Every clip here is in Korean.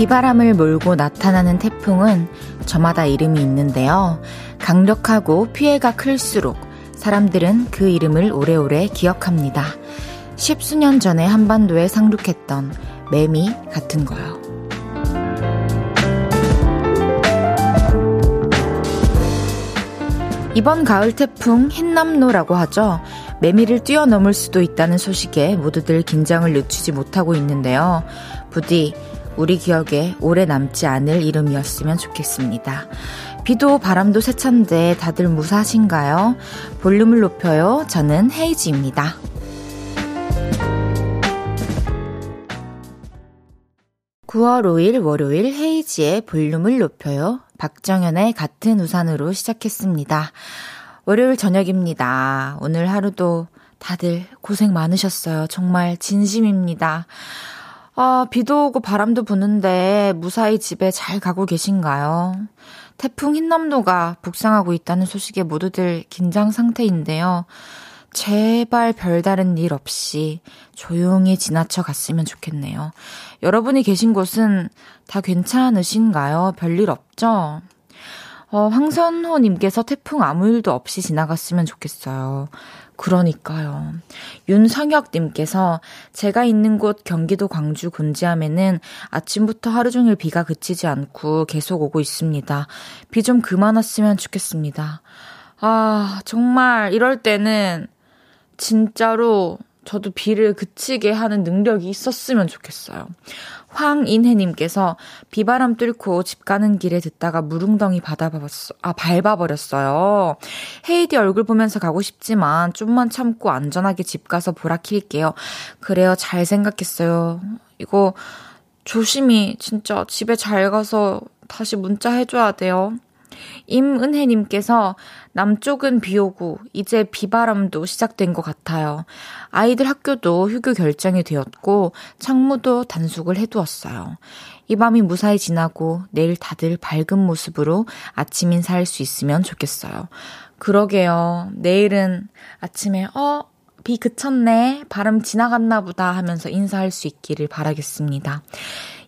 비바람을 몰고 나타나는 태풍은 저마다 이름이 있는데요. 강력하고 피해가 클수록 사람들은 그 이름을 오래오래 기억합니다. 십수년 전에 한반도에 상륙했던 매미 같은 거요. 이번 가을 태풍 흰남노라고 하죠. 매미를 뛰어넘을 수도 있다는 소식에 모두들 긴장을 늦추지 못하고 있는데요. 부디 우리 기억에 오래 남지 않을 이름이었으면 좋겠습니다. 비도 바람도 세찬데 다들 무사하신가요? 볼륨을 높여요. 저는 헤이지입니다. 9월 5일 월요일 헤이지의 볼륨을 높여요. 박정현의 같은 우산으로 시작했습니다. 월요일 저녁입니다. 오늘 하루도 다들 고생 많으셨어요. 정말 진심입니다. 아, 비도 오고 바람도 부는데 무사히 집에 잘 가고 계신가요? 태풍 흰남노가 북상하고 있다는 소식에 모두들 긴장 상태인데요. 제발 별다른 일 없이 조용히 지나쳐 갔으면 좋겠네요. 여러분이 계신 곳은 다 괜찮으신가요? 별일 없죠? 어, 황선호님께서 태풍 아무 일도 없이 지나갔으면 좋겠어요. 그러니까요. 윤성혁님께서 제가 있는 곳 경기도 광주 곤지암에는 아침부터 하루 종일 비가 그치지 않고 계속 오고 있습니다. 비 좀 그만 왔으면 좋겠습니다. 아, 정말 이럴 때는 진짜로 저도 비를 그치게 하는 능력이 있었으면 좋겠어요. 황인혜님께서 비바람 뚫고 집 가는 길에 듣다가 무릉덩이 받아봤어, 아, 밟아버렸어요. 헤이디 얼굴 보면서 가고 싶지만 좀만 참고 안전하게 집 가서 보라 킬게요. 그래요. 잘 생각했어요. 이거 조심히 진짜 집에 잘 가서 다시 문자 해줘야 돼요. 임은혜님께서 남쪽은 비 오고 이제 비바람도 시작된 것 같아요. 아이들 학교도 휴교 결정이 되었고 창무도 단속을 해두었어요. 이 밤이 무사히 지나고 내일 다들 밝은 모습으로 아침 인사할 수 있으면 좋겠어요. 그러게요. 내일은 아침에 어, 비 그쳤네. 바람 지나갔나 보다 하면서 인사할 수 있기를 바라겠습니다.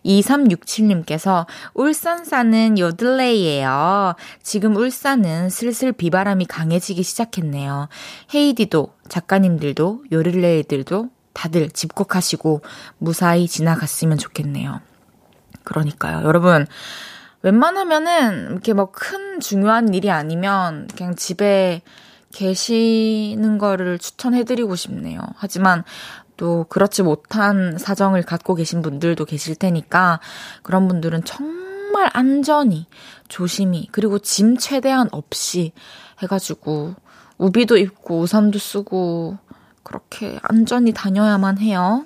2367님께서 울산 사는 요들레이예요. 지금 울산은 슬슬 비바람이 강해지기 시작했네요. 헤이디도 작가님들도 요들레이들도 다들 집콕하시고 무사히 지나갔으면 좋겠네요. 그러니까요. 여러분 웬만하면은 이렇게 뭐 큰 중요한 일이 아니면 그냥 집에 계시는 거를 추천해드리고 싶네요. 하지만 또 그렇지 못한 사정을 갖고 계신 분들도 계실 테니까 그런 분들은 정말 안전히 조심히 그리고 짐 최대한 없이 해가지고 우비도 입고 우산도 쓰고 그렇게 안전히 다녀야만 해요.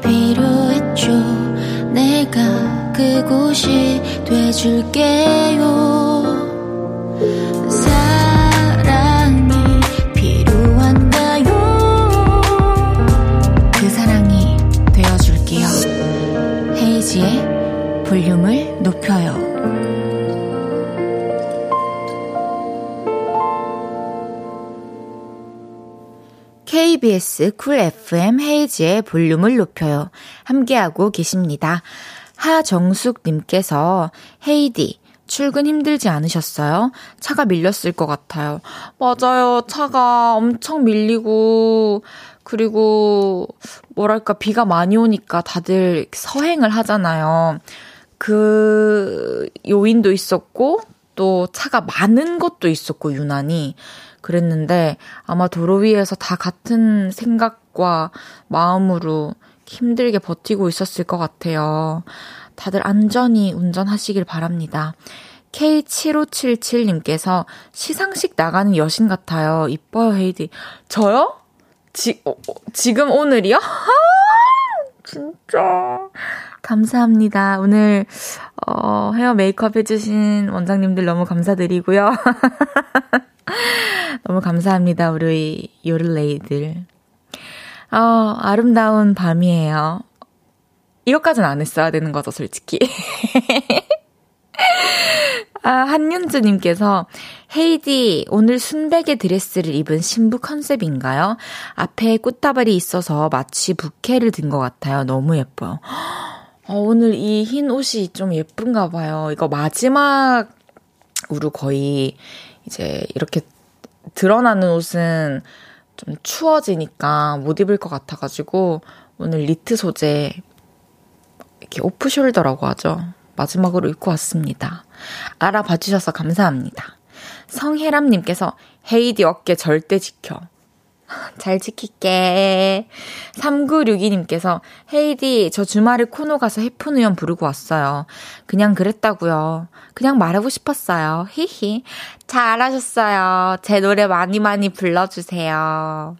필요했죠. 내가 그곳이 돼줄게요. KBS 쿨 FM 헤이지의 볼륨을 높여요. 함께하고 계십니다. 하정숙님께서 헤이디, 출근 힘들지 않으셨어요? 차가 밀렸을 것 같아요. 맞아요. 차가 엄청 밀리고, 그리고, 뭐랄까, 비가 많이 오니까 다들 서행을 하잖아요. 그 요인도 있었고, 또 차가 많은 것도 있었고, 유난히. 그랬는데, 아마 도로 위에서 다 같은 생각과 마음으로 힘들게 버티고 있었을 것 같아요. 다들 안전히 운전하시길 바랍니다. K7577님께서 시상식 나가는 여신 같아요. 이뻐요, 헤이디. 저요? 지, 어, 어, 지금 오늘이요? 하! 진짜. 감사합니다. 오늘, 어, 헤어 메이크업 해주신 원장님들 너무 감사드리고요. 너무 감사합니다, 우리 요를레이들. 어, 아름다운 밤이에요. 이것까지는 안 했어야 되는 거죠, 솔직히. 아, 한윤주님께서, 헤이디, 오늘 순백의 드레스를 입은 신부 컨셉인가요? 앞에 꽃다발이 있어서 마치 부케를 든 것 같아요. 너무 예뻐요. 어, 오늘 이 흰 옷이 좀 예쁜가 봐요. 이거 마지막으로 거의 이제 이렇게 드러나는 옷은 좀 추워지니까 못 입을 것 같아가지고 오늘 니트 소재 이렇게 off-shoulder라고 하죠. 마지막으로 입고 왔습니다. 알아봐 주셔서 감사합니다. 성혜람님께서 헤이디 어깨 절대 지켜. 잘 지킬게. 3962님께서 헤이디 저 주말에 코노 가서 헤픈 우연 부르고 왔어요. 그냥 그랬다고요. 그냥 말하고 싶었어요. 히히. 잘하셨어요. 제 노래 많이 많이 불러주세요.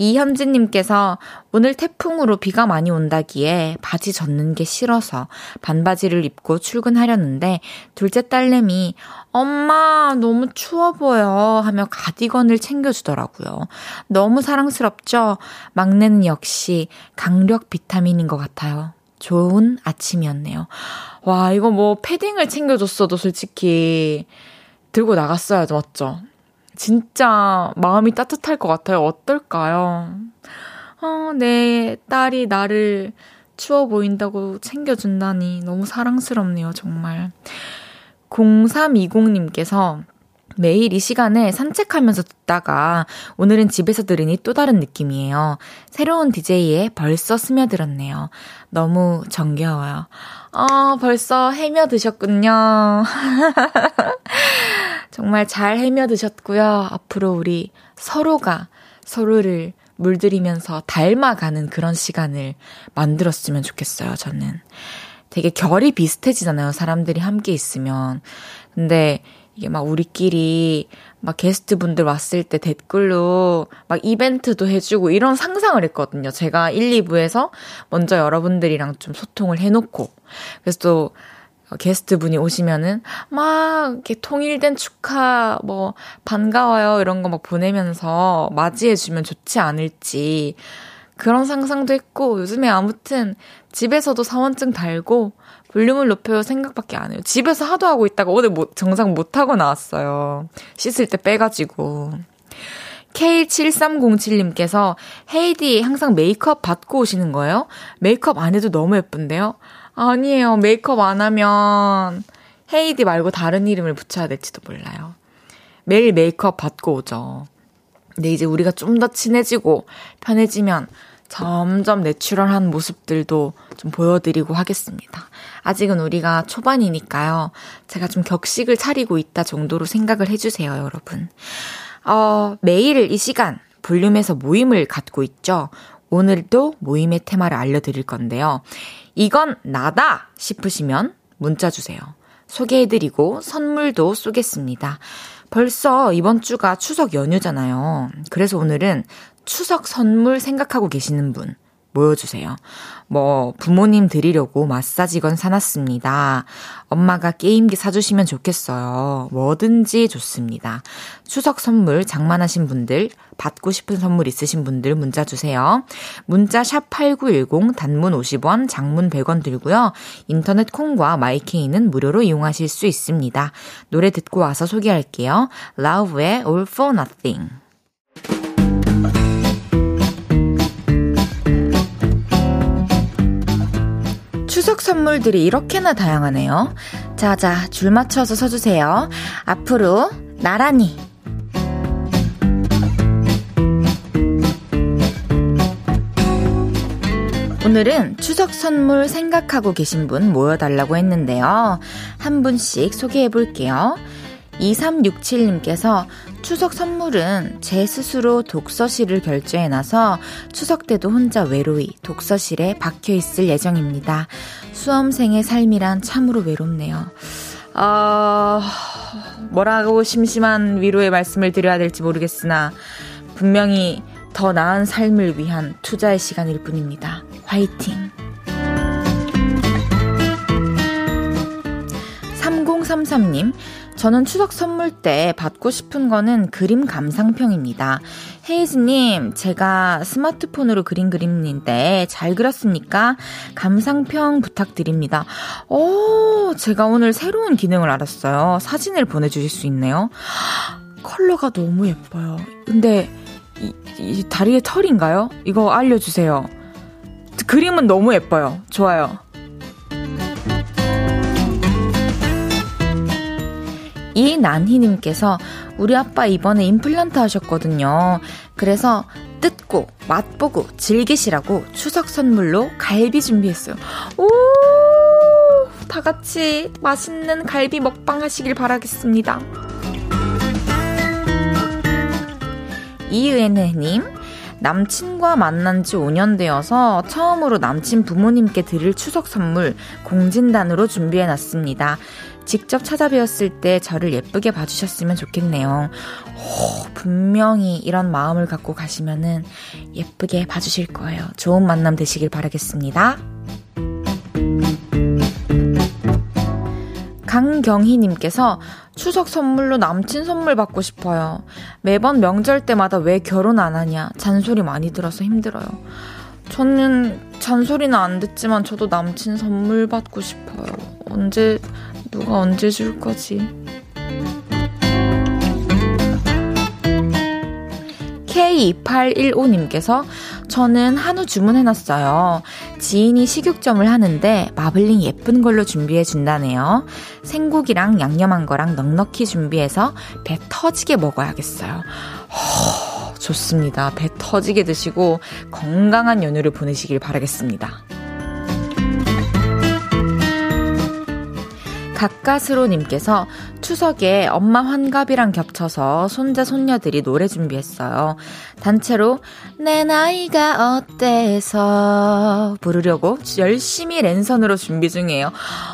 이현진님께서 오늘 태풍으로 비가 많이 온다기에 바지 젖는 게 싫어서 반바지를 입고 출근하려는데 둘째 딸내미 엄마 너무 추워 보여 하며 가디건을 챙겨주더라고요. 너무 사랑스럽죠? 막내는 역시 강력 비타민인 것 같아요. 좋은 아침이었네요. 와, 이거 뭐 패딩을 챙겨줬어도 솔직히 들고 나갔어야죠, 맞죠? 진짜 마음이 따뜻할 것 같아요. 어떨까요? 어, 내 딸이 나를 추워 보인다고 챙겨준다니 너무 사랑스럽네요, 정말. 0320님께서 매일 이 시간에 산책하면서 듣다가 오늘은 집에서 들으니 또 다른 느낌이에요. 새로운 DJ에 벌써 스며들었네요. 너무 정겨워요. 아, 벌써 헤며드셨군요. 정말 잘 헤며 드셨고요. 앞으로 우리 서로가 서로를 물들이면서 닮아가는 그런 시간을 만들었으면 좋겠어요, 저는. 되게 결이 비슷해지잖아요, 사람들이 함께 있으면. 근데 이게 막 우리끼리 막 게스트 분들 왔을 때 댓글로 막 이벤트도 해주고 이런 상상을 했거든요. 제가 1, 2부에서 먼저 여러분들이랑 좀 소통을 해놓고. 그래서 또 게스트 분이 오시면은 막 이렇게 통일된 축하 뭐 반가워요 이런 거 막 보내면서 맞이해 주면 좋지 않을지 그런 상상도 했고 요즘에 아무튼 집에서도 사원증 달고 볼륨을 높여요 생각밖에 안 해요. 집에서 하도 하고 있다가 오늘 못, 정상 못 하고 나왔어요. 씻을 때 빼가지고. K7307님께서 헤이디 항상 메이크업 받고 오시는 거예요? 메이크업 안 해도 너무 예쁜데요? 아니에요. 메이크업 안 하면 헤이디 말고 다른 이름을 붙여야 될지도 몰라요. 매일 메이크업 받고 오죠. 근데 이제 우리가 좀 더 친해지고 편해지면 점점 내추럴한 모습들도 좀 보여드리고 하겠습니다. 아직은 우리가 초반이니까요. 제가 좀 격식을 차리고 있다 정도로 생각을 해주세요, 여러분. 어, 매일 이 시간 볼륨에서 모임을 갖고 있죠. 오늘도 모임의 테마를 알려드릴 건데요. 이건 나다 싶으시면 문자 주세요. 소개해드리고 선물도 쏘겠습니다. 벌써 이번 주가 추석 연휴잖아요. 그래서 오늘은 추석 선물 생각하고 계시는 분 모여주세요. 뭐, 부모님 드리려고 마사지건 사놨습니다. 엄마가 게임기 사주시면 좋겠어요. 뭐든지 좋습니다. 추석 선물 장만하신 분들, 받고 싶은 선물 있으신 분들 문자 주세요. 문자 샵 8910 단문 50원, 장문 100원 들고요. 인터넷 콩과 마이케이는 무료로 이용하실 수 있습니다. 노래 듣고 와서 소개할게요. 라우브의 All for Nothing. 추석 선물들이 이렇게나 다양하네요. 자자, 줄 맞춰서 서주세요. 앞으로 나란히. 오늘은 추석 선물 생각하고 계신 분 모여달라고 했는데요. 한 분씩 소개해 볼게요. 2367님께서 추석 선물은 제 스스로 독서실을 결제해놔서 추석 때도 혼자 외로이 독서실에 박혀있을 예정입니다. 수험생의 삶이란 참으로 외롭네요. 어, 뭐라고 심심한 위로의 말씀을 드려야 될지 모르겠으나 분명히 더 나은 삶을 위한 투자의 시간일 뿐입니다. 화이팅! 3033님, 저는 추석 선물 때 받고 싶은 거는 그림 감상평입니다. 헤이즈님, 제가 스마트폰으로 그린 그림인데 잘 그렸으니까 감상평 부탁드립니다. 오, 제가 오늘 새로운 기능을 알았어요. 사진을 보내주실 수 있네요. 컬러가 너무 예뻐요. 근데 이, 이 다리에 털인가요? 이거 알려주세요. 그림은 너무 예뻐요. 좋아요. 이난희님께서 우리 아빠 이번에 임플란트 하셨거든요. 그래서 뜯고 맛보고 즐기시라고 추석 선물로 갈비 준비했어요. 오! 다 같이 맛있는 갈비 먹방 하시길 바라겠습니다. 이은혜님, 남친과 만난 지 5년 되어서 처음으로 남친 부모님께 드릴 추석 선물 공진단으로 준비해 놨습니다. 직접 찾아뵈었을 때 저를 예쁘게 봐주셨으면 좋겠네요. 오, 분명히 이런 마음을 갖고 가시면은 예쁘게 봐주실 거예요. 좋은 만남 되시길 바라겠습니다. 강경희님께서 추석 선물로 남친 선물 받고 싶어요. 매번 명절 때마다 왜 결혼 안 하냐 잔소리 많이 들어서 힘들어요. 저는 잔소리는 안 듣지만 저도 남친 선물 받고 싶어요. 언제 누가 언제 줄 거지? K2815님께서 저는 한우 주문해놨어요. 지인이 식육점을 하는데 마블링 예쁜 걸로 준비해 준다네요. 생고기랑 양념한 거랑 넉넉히 준비해서 배 터지게 먹어야겠어요. 허, 좋습니다. 배 터지게 드시고 건강한 연휴를 보내시길 바라겠습니다. 가까스로님께서 추석에 엄마 환갑이랑 겹쳐서 손자 손녀들이 노래 준비했어요. 단체로 내 나이가 어때서 부르려고 열심히 랜선으로 준비 중이에요.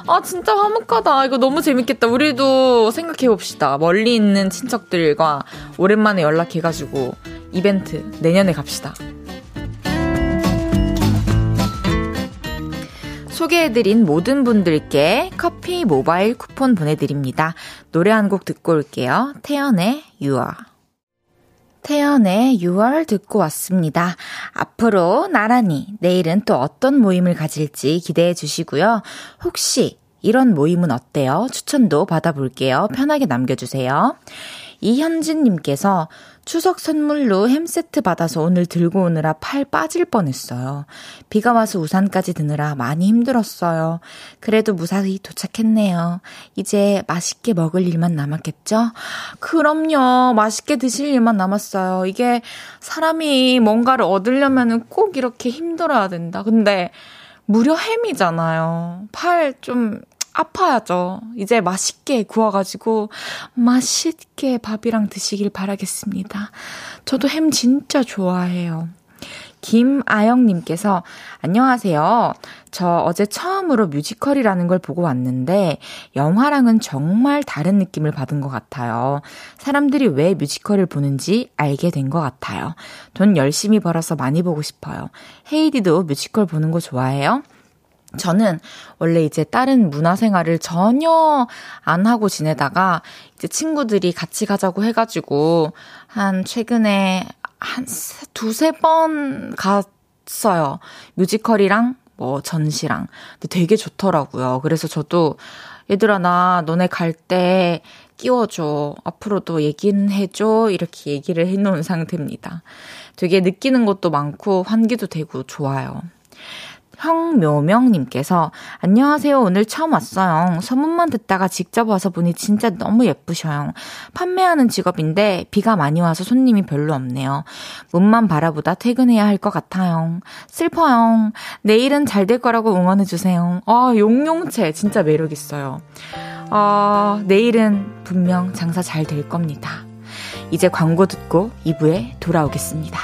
아 진짜 화목하다. 이거 너무 재밌겠다. 우리도 생각해 봅시다. 멀리 있는 친척들과 오랜만에 연락해가지고 이벤트 내년에 갑시다. 소개해드린 모든 분들께 커피 모바일 쿠폰 보내드립니다. 노래 한 곡 듣고 올게요. 태연의 유아. 태연의 6월 듣고 왔습니다. 앞으로 나란히 내일은 또 어떤 모임을 가질지 기대해 주시고요. 혹시 이런 모임은 어때요? 추천도 받아볼게요. 편하게 남겨주세요. 이현진님께서 추석 선물로 햄 세트 받아서 오늘 들고 오느라 팔 빠질 뻔했어요. 비가 와서 우산까지 드느라 많이 힘들었어요. 그래도 무사히 도착했네요. 이제 맛있게 먹을 일만 남았겠죠? 그럼요. 맛있게 드실 일만 남았어요. 이게 사람이 뭔가를 얻으려면 꼭 이렇게 힘들어야 된다. 근데 무려 햄이잖아요. 팔 좀 아파야죠. 이제 맛있게 구워가지고 맛있게 밥이랑 드시길 바라겠습니다. 저도 햄 진짜 좋아해요. 김아영님께서 안녕하세요. 저 어제 처음으로 뮤지컬이라는 걸 보고 왔는데 영화랑은 정말 다른 느낌을 받은 것 같아요. 사람들이 왜 뮤지컬을 보는지 알게 된 것 같아요. 돈 열심히 벌어서 많이 보고 싶어요. 헤이디도 뮤지컬 보는 거 좋아해요? 저는 원래 이제 다른 문화생활을 전혀 안 하고 지내다가 이제 친구들이 같이 가자고 해가지고 한 최근에 한 두세 번 갔어요. 뮤지컬이랑 뭐 전시랑. 근데 되게 좋더라고요. 그래서 저도 얘들아 나 너네 갈 때 끼워줘. 앞으로도 얘기는 해줘. 이렇게 얘기를 해놓은 상태입니다. 되게 느끼는 것도 많고 환기도 되고 좋아요. 형묘명님께서 안녕하세요. 오늘 처음 왔어요. 소문만 듣다가 직접 와서 보니 진짜 너무 예쁘셔요. 판매하는 직업인데 비가 많이 와서 손님이 별로 없네요. 문만 바라보다 퇴근해야 할 것 같아요. 슬퍼요. 내일은 잘 될 거라고 응원해주세요. 아, 용용채 진짜 매력있어요. 아, 내일은 분명 장사 잘 될 겁니다. 이제 광고 듣고 2부에 돌아오겠습니다.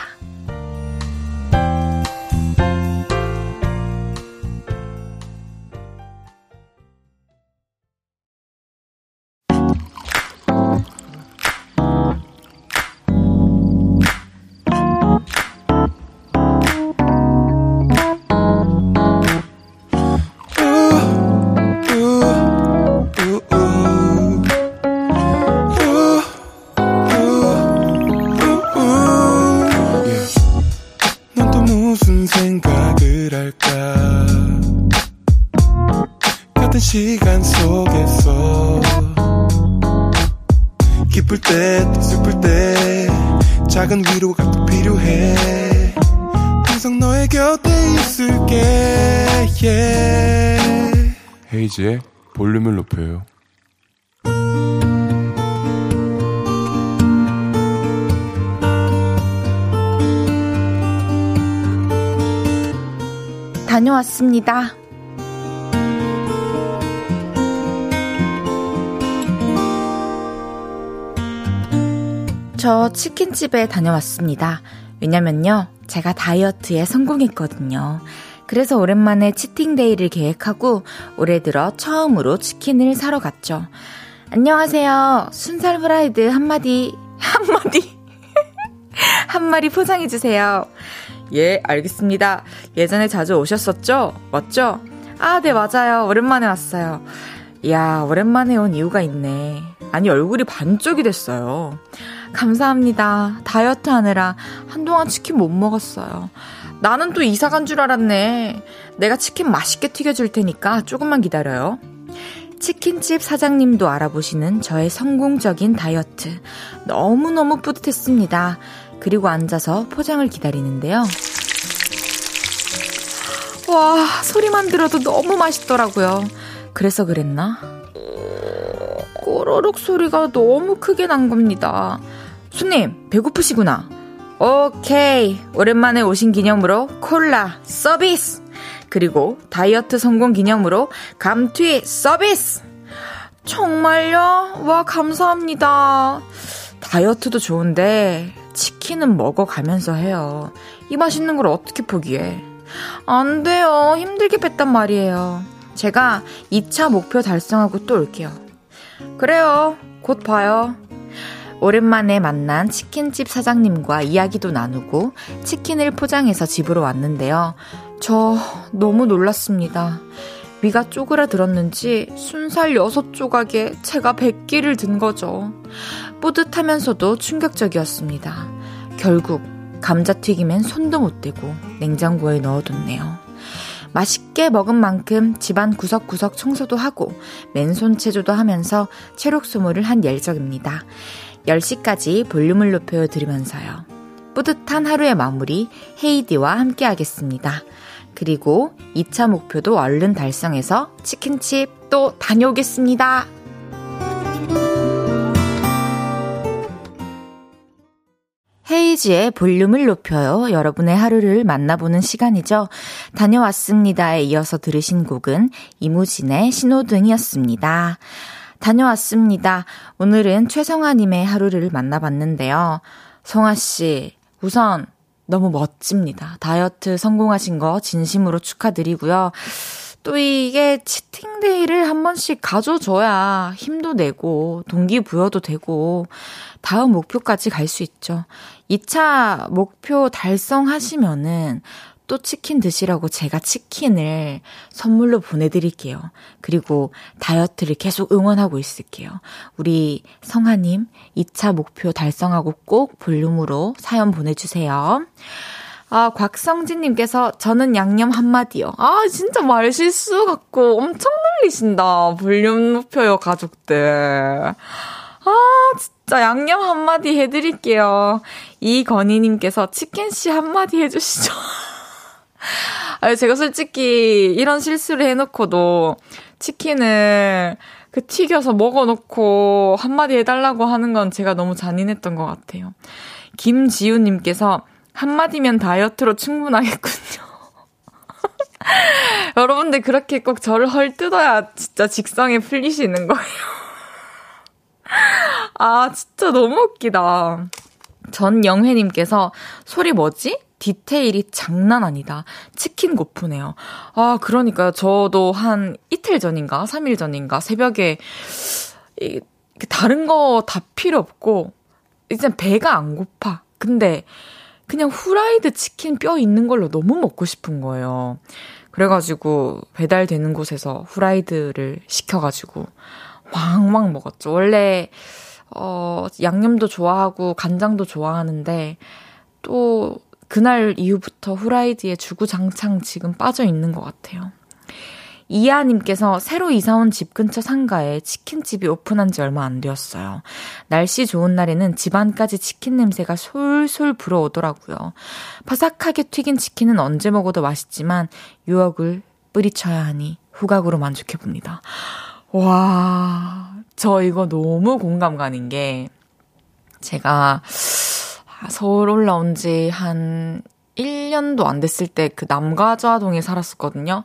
헤이지의 볼륨을 높여요 다녀왔습니다. 저 치킨집에 다녀왔습니다. 왜냐면요, 제가 다이어트에 성공했거든요. 그래서 오랜만에 치팅데이를 계획하고 올해 들어 처음으로 치킨을 사러 갔죠. 안녕하세요. 순살 후라이드 한마디, 한마디, 한 마리 포장해주세요. 예, 알겠습니다. 예전에 자주 오셨었죠? 맞죠? 아, 네, 맞아요. 오랜만에 왔어요. 이야, 오랜만에 온 이유가 있네. 아니, 얼굴이 반쪽이 됐어요. 감사합니다. 다이어트 하느라 한동안 치킨 못 먹었어요. 나는 또 이사 간 줄 알았네. 내가 치킨 맛있게 튀겨줄 테니까 조금만 기다려요. 치킨집 사장님도 알아보시는 저의 성공적인 다이어트. 너무너무 뿌듯했습니다. 그리고 앉아서 포장을 기다리는데요. 와, 소리만 들어도 너무 맛있더라고요. 그래서 그랬나? 꼬르륵 소리가 너무 크게 난 겁니다. 손님, 배고프시구나. 오케이. 오랜만에 오신 기념으로 콜라 서비스! 그리고 다이어트 성공 기념으로 감튀 서비스! 정말요? 와, 감사합니다. 다이어트도 좋은데 치킨은 먹어가면서 해요. 이 맛있는 걸 어떻게 포기해? 안 돼요. 힘들게 뺐단 말이에요. 제가 2차 목표 달성하고 또 올게요. 그래요. 곧 봐요. 오랜만에 만난 치킨집 사장님과 이야기도 나누고 치킨을 포장해서 집으로 왔는데요. 저 너무 놀랐습니다. 위가 쪼그라들었는지 순살 6조각에 제가 100끼를 든 거죠. 뿌듯하면서도 충격적이었습니다. 결국 감자튀김엔 손도 못 대고 냉장고에 넣어뒀네요. 맛있게 먹은 만큼 집안 구석구석 청소도 하고 맨손 체조도 하면서 체력 소모를 한 열정입니다. 10시까지 볼륨을 높여 드리면서요. 뿌듯한 하루의 마무리 헤이디와 함께 하겠습니다. 그리고 2차 목표도 얼른 달성해서 치킨집 또 다녀오겠습니다. 헤이지의 볼륨을 높여요. 여러분의 하루를 만나보는 시간이죠. 다녀왔습니다에 이어서 들으신 곡은 이무진의 신호등이었습니다. 다녀왔습니다. 오늘은 최성아님의 하루를 만나봤는데요. 성아씨, 우선 너무 멋집니다. 다이어트 성공하신 거 진심으로 축하드리고요. 또 이게 치팅데이를 한 번씩 가져줘야 힘도 내고 동기부여도 되고 다음 목표까지 갈 수 있죠. 2차 목표 달성하시면은 또 치킨 드시라고 제가 치킨을 선물로 보내드릴게요. 그리고 다이어트를 계속 응원하고 있을게요. 우리 성하님 2차 목표 달성하고 꼭 볼륨으로 사연 보내주세요. 아, 곽성진님께서 저는 양념 한마디요. 아, 진짜 말 실수 같고 엄청 놀리신다. 볼륨 높여요, 가족들. 아, 진짜 양념 한마디 해드릴게요. 이건희님께서 치킨씨 한마디 해주시죠. 아, 제가 솔직히 이런 실수를 해놓고도 치킨을 그 튀겨서 먹어놓고 한마디 해달라고 하는 건 제가 너무 잔인했던 것 같아요. 김지우님께서 한마디면 다이어트로 충분하겠군요. 여러분들 그렇게 꼭 저를 헐뜯어야 진짜 직성에 풀리시는 거예요. 아, 진짜 너무 웃기다. 전영회님께서 소리 뭐지? 디테일이 장난 아니다. 치킨 고프네요. 아, 그러니까요. 저도 한 이틀 전인가, 3일 전인가, 새벽에, 이, 다른 거 다 필요 없고, 이제 배가 안 고파. 근데, 그냥 후라이드 치킨 뼈 있는 걸로 너무 먹고 싶은 거예요. 그래가지고 배달되는 곳에서 후라이드를 시켜가지고 왕왕 먹었죠. 원래 어 양념도 좋아하고 간장도 좋아하는데 또 그날 이후부터 후라이드에 주구장창 지금 빠져 있는 것 같아요. 이하님께서 새로 이사온 집 근처 상가에 치킨집이 오픈한 지 얼마 안 되었어요. 날씨 좋은 날에는 집안까지 치킨 냄새가 솔솔 불어오더라고요. 바삭하게 튀긴 치킨은 언제 먹어도 맛있지만 유혹을 뿌리쳐야 하니 후각으로 만족해봅니다. 와, 저 이거 너무 공감 가는 게 제가 서울 올라온 지 한 1년도 안 됐을 때 그 남가좌동에 살았었거든요.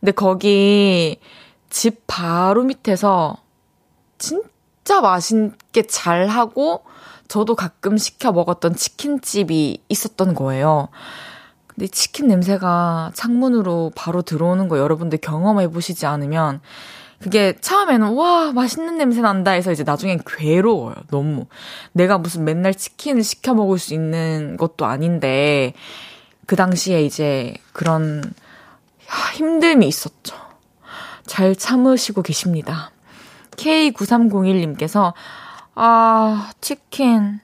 근데 거기 집 바로 밑에서 진짜 맛있게 잘 하고 저도 가끔 시켜 먹었던 치킨집이 있었던 거예요. 근데 치킨 냄새가 창문으로 바로 들어오는 거 여러분들 경험해 보시지 않으면 그게 처음에는 와 맛있는 냄새 난다 해서 이제 나중엔 괴로워요 너무. 내가 무슨 맨날 치킨을 시켜 먹을 수 있는 것도 아닌데 그 당시에 이제 그런 힘듦이 있었죠. 잘 참으시고 계십니다. K9301님께서 아 치킨.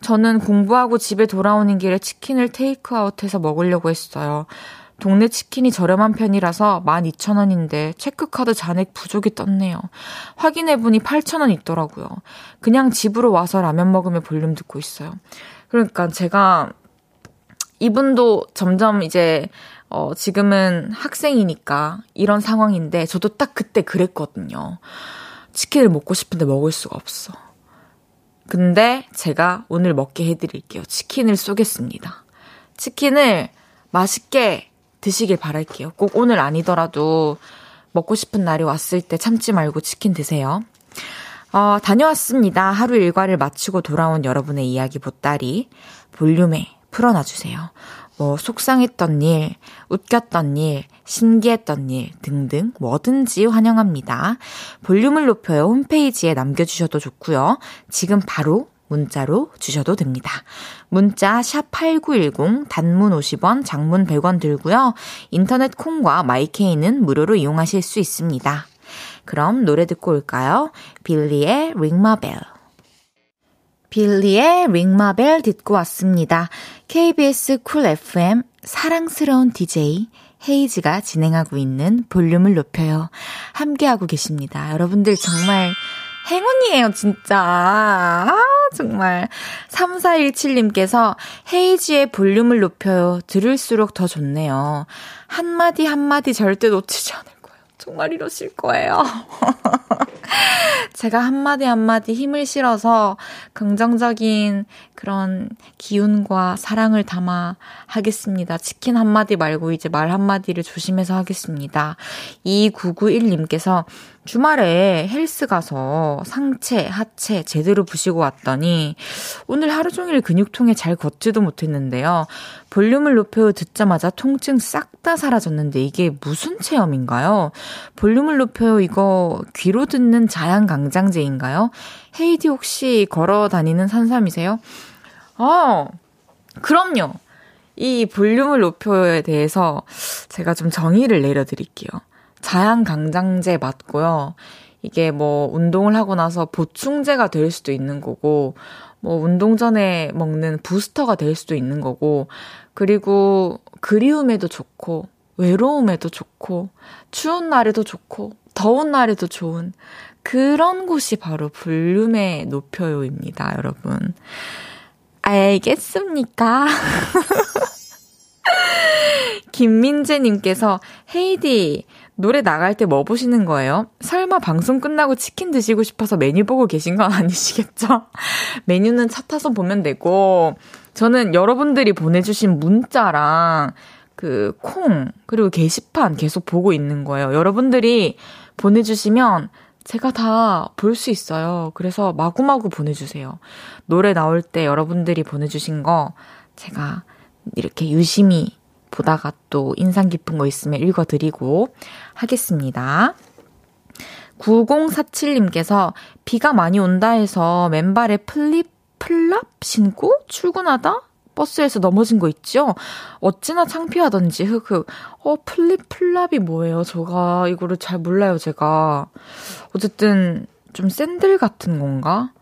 저는 공부하고 집에 돌아오는 길에 치킨을 테이크아웃해서 먹으려고 했어요 동네 치킨이 저렴한 편이라서 12,000원인데 체크카드 잔액 부족이 떴네요. 확인해보니 8,000원 있더라고요. 그냥 집으로 와서 라면 먹으며 볼륨 듣고 있어요. 그러니까 제가 이분도 점점 이제 어 지금은 학생이니까 이런 상황인데 저도 딱 그때 그랬거든요. 치킨을 먹고 싶은데 먹을 수가 없어. 근데 제가 오늘 먹게 해드릴게요. 치킨을 쏘겠습니다. 치킨을 맛있게 드시길 바랄게요. 꼭 오늘 아니더라도 먹고 싶은 날이 왔을 때 참지 말고 치킨 드세요. 어, 다녀왔습니다. 하루 일과를 마치고 돌아온 여러분의 이야기 보따리 볼륨에 풀어놔주세요. 뭐 속상했던 일, 웃겼던 일, 신기했던 일 등등 뭐든지 환영합니다. 볼륨을 높여요 홈페이지에 남겨주셔도 좋고요. 지금 바로 문자로 주셔도 됩니다. 문자 샵 8910 단문 50원, 장문 100원 들고요. 인터넷 콩과 마이케이는 무료로 이용하실 수 있습니다. 그럼 노래 듣고 올까요? 빌리의 RING ma Bell. 빌리의 RING ma Bell 듣고 왔습니다. KBS 쿨 FM 사랑스러운 DJ 헤이즈가 진행하고 있는 볼륨을 높여요. 함께하고 계십니다. 여러분들 정말 행운이에요, 진짜. 아, 정말. 3417님께서 헤이지의 볼륨을 높여요. 들을수록 더 좋네요. 한마디 한마디 절대 놓치지 않을 거예요. 정말 이러실 거예요. 제가 한마디 한마디 힘을 실어서 긍정적인 그런 기운과 사랑을 담아 하겠습니다. 치킨 한마디 말고 이제 말 한마디를 조심해서 하겠습니다. 2991님께서 주말에 헬스 가서 상체, 하체 제대로 부시고 왔더니 오늘 하루 종일 근육통에 잘 걷지도 못했는데요. 볼륨을 높여 듣자마자 통증 싹 다 사라졌는데 이게 무슨 체험인가요? 볼륨을 높여 이거 귀로 듣는 자양 강장제인가요? 헤이디 혹시 걸어 다니는 산삼이세요? 어, 그럼요. 이 볼륨을 높여에 대해서 제가 좀 정의를 내려드릴게요. 자양강장제 맞고요. 이게 뭐 운동을 하고 나서 보충제가 될 수도 있는 거고, 뭐 운동 전에 먹는 부스터가 될 수도 있는 거고, 그리고 그리움에도 좋고, 외로움에도 좋고, 추운 날에도 좋고, 더운 날에도 좋은 그런 곳이 바로 볼륨의 높여요입니다, 여러분. 알겠습니까? 김민재님께서 헤이디 노래 나갈 때 뭐 보시는 거예요? 설마 방송 끝나고 치킨 드시고 싶어서 메뉴 보고 계신 건 아니시겠죠? 메뉴는 차 타서 보면 되고, 저는 여러분들이 보내주신 문자랑 그 콩, 그리고 게시판 계속 보고 있는 거예요. 여러분들이 보내주시면 제가 다 볼 수 있어요. 그래서 마구마구 보내주세요. 노래 나올 때 여러분들이 보내주신 거 제가 이렇게 유심히 보다가 또 인상 깊은 거 있으면 읽어드리고 하겠습니다. 9047님께서 비가 많이 온다 해서 맨발에 flip flop 신고 출근하다 버스에서 넘어진 거 있죠? 어찌나 창피하던지, 흑흑. 어, flip flop이 뭐예요? 제가 이거를 잘 몰라요, 제가. 어쨌든, 좀 샌들 같은 건가?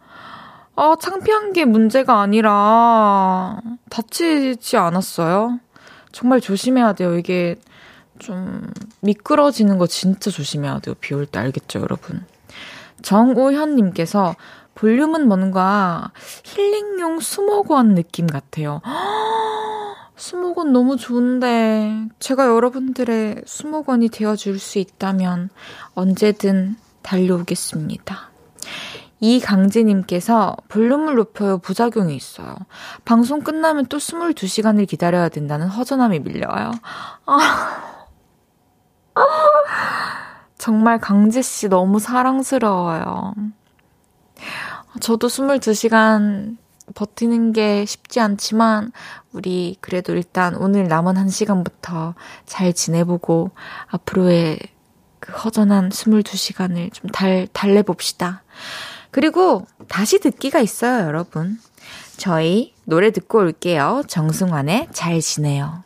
아, 창피한 게 문제가 아니라 다치지 않았어요. 정말 조심해야 돼요. 이게 좀 미끄러지는 거 진짜 조심해야 돼요. 비 올 때 알겠죠, 여러분? 정우현님께서 볼륨은 뭔가 힐링용 수목원 느낌 같아요. 수목원 너무 좋은데 제가 여러분들의 수목원이 되어줄 수 있다면 언제든 달려오겠습니다. 이강재님께서 볼륨을 높여요 부작용이 있어요. 방송 끝나면 또 22시간을 기다려야 된다는 허전함이 밀려와요. 아. 정말 강재씨 너무 사랑스러워요. 저도 22시간 버티는 게 쉽지 않지만, 우리 그래도 일단 오늘 남은 한 시간부터 잘 지내보고, 앞으로의 그 허전한 22시간을 좀 달, 달래봅시다. 그리고 다시 듣기가 있어요, 여러분. 저희 노래 듣고 올게요. 정승환의 잘 지내요.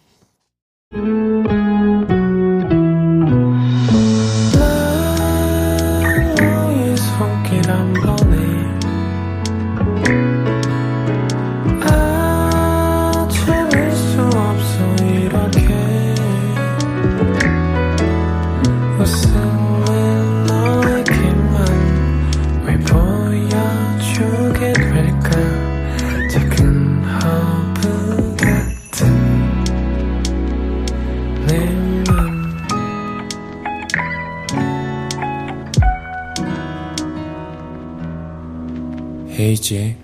헤이즈의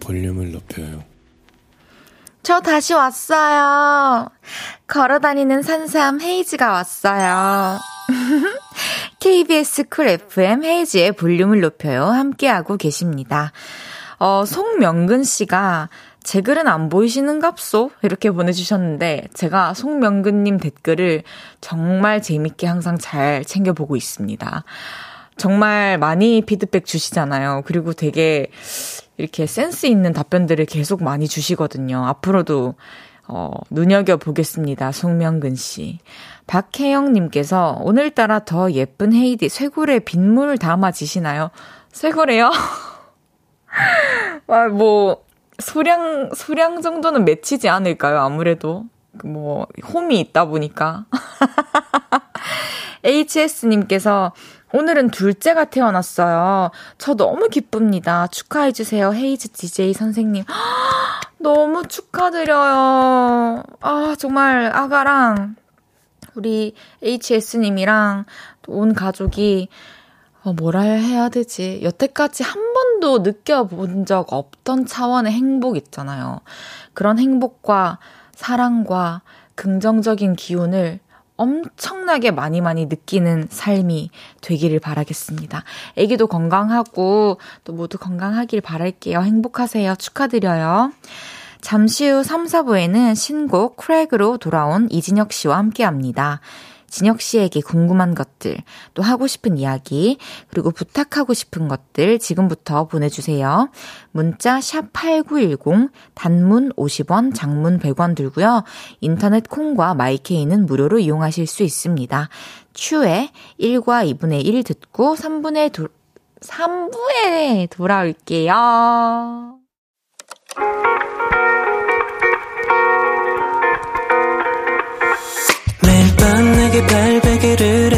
볼륨을 높여요. 저 다시 왔어요. 걸어다니는 산삼 헤이즈가 왔어요. KBS 쿨 FM 헤이즈의 볼륨을 높여요. 함께하고 계십니다. 어, 송명근 씨가 제 글은 안 보이시는갑소? 이렇게 보내주셨는데, 제가 송명근님 댓글을 정말 재밌게 항상 잘 챙겨보고 있습니다. 정말 많이 피드백 주시잖아요. 그리고 되게 이렇게 센스 있는 답변들을 계속 많이 주시거든요. 앞으로도 어, 눈여겨 보겠습니다. 송명근 씨. 박혜영 님께서 오늘따라 더 예쁜 헤이디 쇄골에 빗물 담아 지시나요? 쇄골에요? 아, 뭐, 소량, 소량 정도는 맺히지 않을까요? 아무래도. 뭐, 홈이 있다 보니까. HS님께서 오늘은 둘째가 태어났어요. 저 너무 기쁩니다. 축하해주세요. 헤이즈 DJ 선생님. 너무 축하드려요. 아, 정말 아가랑 우리 HS님이랑 온 가족이 어, 뭐라 해야 되지? 여태까지 한 번도 느껴본 적 없던 차원의 행복 있잖아요. 그런 행복과 사랑과 긍정적인 기운을 엄청나게 많이 많이 느끼는 삶이 되기를 바라겠습니다. 아기도 건강하고 또 모두 건강하길 바랄게요. 행복하세요. 축하드려요. 잠시 후 3, 4부에는 신곡 크랙으로 돌아온 이진혁 씨와 함께 합니다. 진혁 씨에게 궁금한 것들, 또 하고 싶은 이야기, 그리고 부탁하고 싶은 것들 지금부터 보내주세요. 문자 샵8910, 단문 50원, 장문 100원 들고요. 인터넷 콩과 마이케이는 무료로 이용하실 수 있습니다. 추에 1과 2분의 1 듣고 3분의 도, 3부에 돌아올게요. 밤 내게 발베개를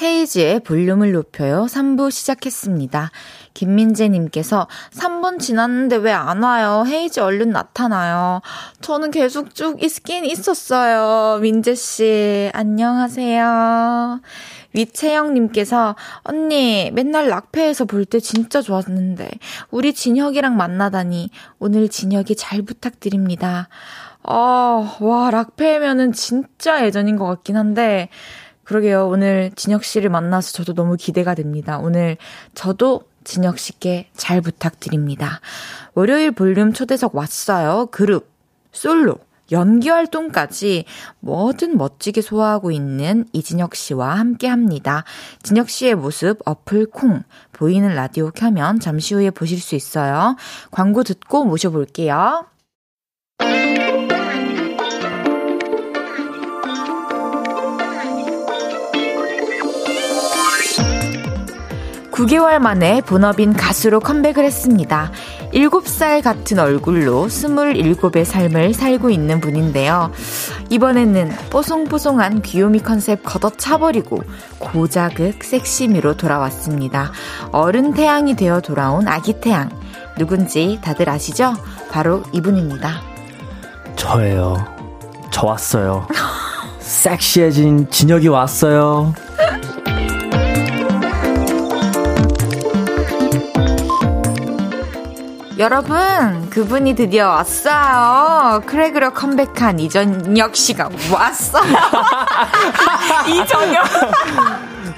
헤이즈의 볼륨을 높여요 3부 시작했습니다. 김민재님께서 3분 지났는데 왜 안 와요? 헤이즈 얼른 나타나요. 저는 계속 쭉 있긴 있었어요. 민재씨, 안녕하세요. 위채영님께서, 언니, 맨날 락페에서 볼 때 진짜 좋았는데, 우리 진혁이랑 만나다니, 오늘 진혁이 잘 부탁드립니다. 아, 와, 락페면은 진짜 예전인 것 같긴 한데, 그러게요. 오늘 진혁 씨를 만나서 저도 너무 기대가 됩니다. 오늘 저도 진혁 씨께 잘 부탁드립니다. 월요일 볼륨 초대석 왔어요. 그룹, 솔로, 연기 활동까지 뭐든 멋지게 소화하고 있는 이진혁 씨와 함께 합니다. 진혁 씨의 모습 어플 콩 보이는 라디오 켜면 잠시 후에 보실 수 있어요. 광고 듣고 모셔볼게요. 9개월 만에 본업인 가수로 컴백을 했습니다. 7살 같은 얼굴로 27의 삶을 살고 있는 분인데요. 이번에는 뽀송뽀송한 귀요미 컨셉 걷어차버리고 고자극 섹시미로 돌아왔습니다. 어른 태양이 되어 돌아온 아기 태양. 누군지 다들 아시죠? 바로 이분입니다. 저예요. 저 왔어요. 섹시해진 진혁이 왔어요. 여러분, 그분이 드디어 왔어요. 크래그로 컴백한 이전혁 씨가 왔어요. 이전혁.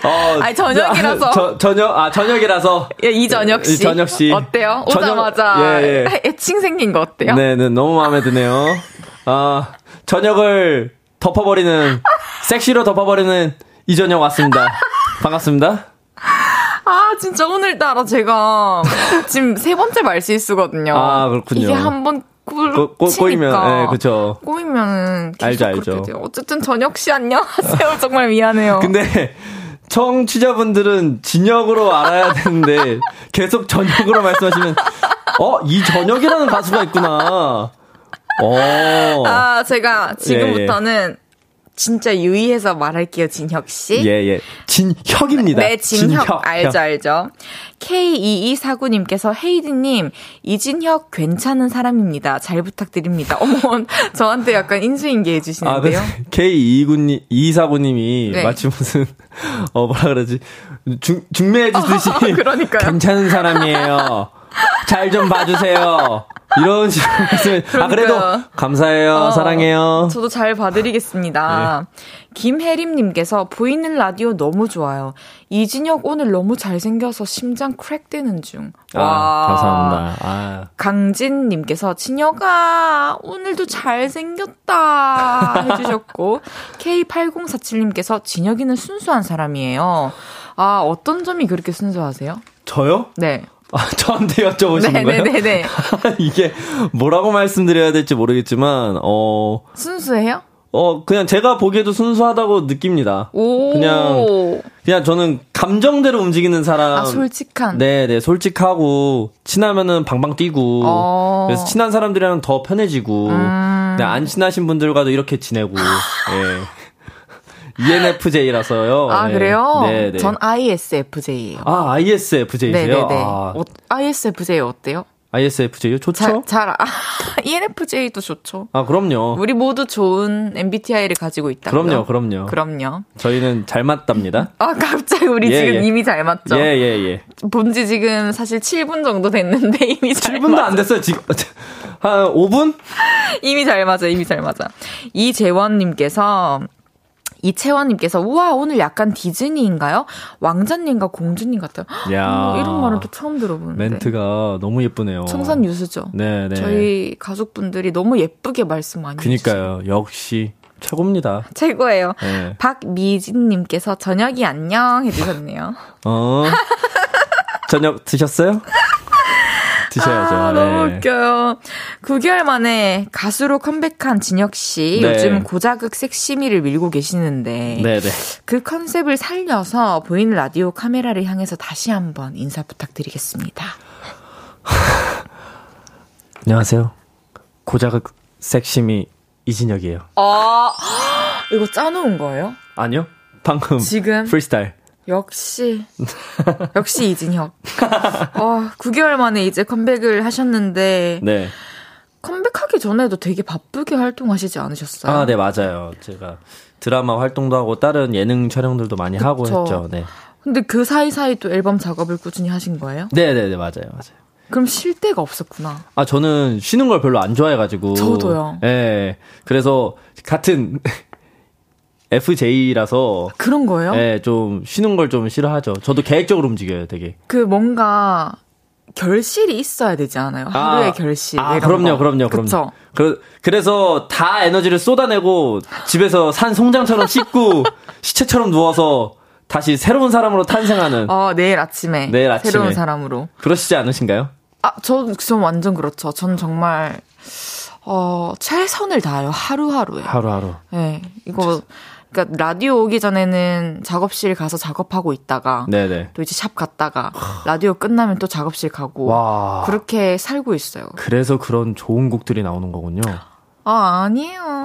어, 아니 저녁이라서. 저, 저녁 아 저녁이라서. 예, 이전혁 씨. 이전혁 씨. 어때요? 오자마자 저녁, 예, 예. 애칭 생긴 거 어때요? 네, 네 너무 마음에 드네요. 아 저녁을 덮어버리는 섹시로 덮어버리는 이전혁 왔습니다. 반갑습니다. 아, 진짜 오늘따라 제가 지금 세 번째 말실수거든요. 아, 그렇군요. 이게 한번 꿀, 꼬, 꼬, 꼬이면, 예, 네, 그쵸. 꼬이면 알죠, 알죠. 어쨌든 전혁 씨 안녕하세요. 정말 미안해요. 근데 청취자분들은 진혁으로 알아야 되는데 계속 전혁으로 말씀하시면 어, 이 전혁이라는 가수가 있구나. 어. 아, 제가 지금부터는 예, 예. 진짜 유의해서 말할게요, 진혁 씨. 예, 예. 진혁입니다. 네, 진혁. 진혁. 알죠, 알죠. K2249님께서 헤이드님, 이진혁 괜찮은 사람입니다. 잘 부탁드립니다. 어머, 저한테 약간 인수인계 해주시는데요. 아, K2249님이 네. 마치 무슨, 어, 뭐라 그러지. 중, 중매해주듯이. 어, 그러니까요. 괜찮은 사람이에요. 잘 좀 봐주세요. 이런 식으로 말씀을. 아, 그래도 감사해요. 어, 사랑해요. 저도 잘 봐드리겠습니다. 네. 김혜림님께서 보이는 라디오 너무 좋아요. 이진혁 오늘 너무 잘생겨서 심장 crack 되는 중. 아, 와. 감사합니다. 아. 강진님께서 진혁아, 오늘도 잘생겼다. 해주셨고, K8047님께서 진혁이는 순수한 사람이에요. 아, 어떤 점이 그렇게 순수하세요? 저요? 네. 아, 저한테 여쭤보시는 네, 거예요? 네네네. 이게 뭐라고 말씀드려야 될지 모르겠지만, 어. 순수해요? 어, 그냥 제가 보기에도 순수하다고 느낍니다. 오. 그냥, 그냥 저는 감정대로 움직이는 사람. 아, 솔직한. 네네, 솔직하고, 친하면은 방방 뛰고, 어. 그래서 친한 사람들이랑 더 편해지고, 음. 네, 안 친하신 분들과도 이렇게 지내고, 예. ENFJ라서요. 아, 네. 그래요? 네, 네. 전 ISFJ예요. 아, ISFJ세요? 네네네. 아. 어, ISFJ 어때요? ISFJ요? 좋죠? 잘, 잘, 아, ENFJ도 좋죠. 아, 그럼요. 우리 모두 좋은 MBTI를 가지고 있다. 그럼요, 그럼요. 그럼요. 저희는 잘 맞답니다. 아, 갑자기 우리 예, 지금 예. 이미 잘 맞죠? 예, 예, 예. 본지 지금 사실 7분 정도 됐는데 이미 잘 7분도 맞아. 안 됐어요, 지금. 한 5분? 이미 잘 맞아, 이미 잘 맞아. 이재원님께서 이채원님께서 우와 오늘 약간 디즈니인가요? 왕자님과 공주님 같아요. 야 어, 이런 말은 또 처음 들어보는데. 멘트가 너무 예쁘네요. 청산 유수죠. 네, 네. 저희 가족분들이 너무 예쁘게 말씀 많이 그니까요. 역시 최고입니다. 최고예요. 네. 박미진님께서 저녁이 안녕 해주셨네요. 어. 저녁 드셨어요? 드셔야죠. 아, 너무 네. 웃겨요. 9개월 만에 가수로 컴백한 진혁 씨. 네. 요즘 고자극 섹시미를 밀고 계시는데 네, 네. 그 컨셉을 살려서 보이는 라디오 카메라를 향해서 다시 한번 인사 부탁드리겠습니다. 안녕하세요. 고자극 섹시미 이진혁이에요. 아, 이거 짜놓은 거예요? 아니요. 방금 지금 프리스타일. 역시 역시 이진혁. 어, 9개월 만에 이제 컴백을 하셨는데 네. 컴백하기 전에도 되게 바쁘게 활동하시지 않으셨어요? 아, 네, 맞아요. 제가 드라마 활동도 하고 다른 예능 촬영들도 많이 그쵸? 하고 했죠. 네. 근데 그 사이사이 또 앨범 작업을 꾸준히 하신 거예요? 네, 네, 네, 맞아요. 맞아요. 그럼 쉴 데가 없었구나. 아, 저는 쉬는 걸 별로 안 좋아해가지고. 저도요. 예. 네, 그래서 같은 FJ라서 그런 거예요? 네, 좀 쉬는 걸 좀 싫어하죠. 저도 계획적으로 움직여요, 되게. 그 뭔가 결실이 있어야 되지 않아요? 하루의 아, 결실. 아, 그럼요, 거. 그럼요, 그럼요. 그, 그래서 다 에너지를 쏟아내고 집에서 산 송장처럼 씻고 시체처럼 누워서 다시 새로운 사람으로 탄생하는. 어, 내일 아침에. 내일 아침에. 새로운 사람으로. 그러시지 않으신가요? 아, 저, 전 완전 그렇죠. 전 정말, 어, 최선을 다해요. 하루하루에. 하루하루. 네. 이거, 그러니까 라디오 오기 전에는 작업실 가서 작업하고 있다가 네네. 또 이제 샵 갔다가 라디오 끝나면 또 작업실 가고 와. 그렇게 살고 있어요. 그래서 그런 좋은 곡들이 나오는 거군요. 아, 아니에요.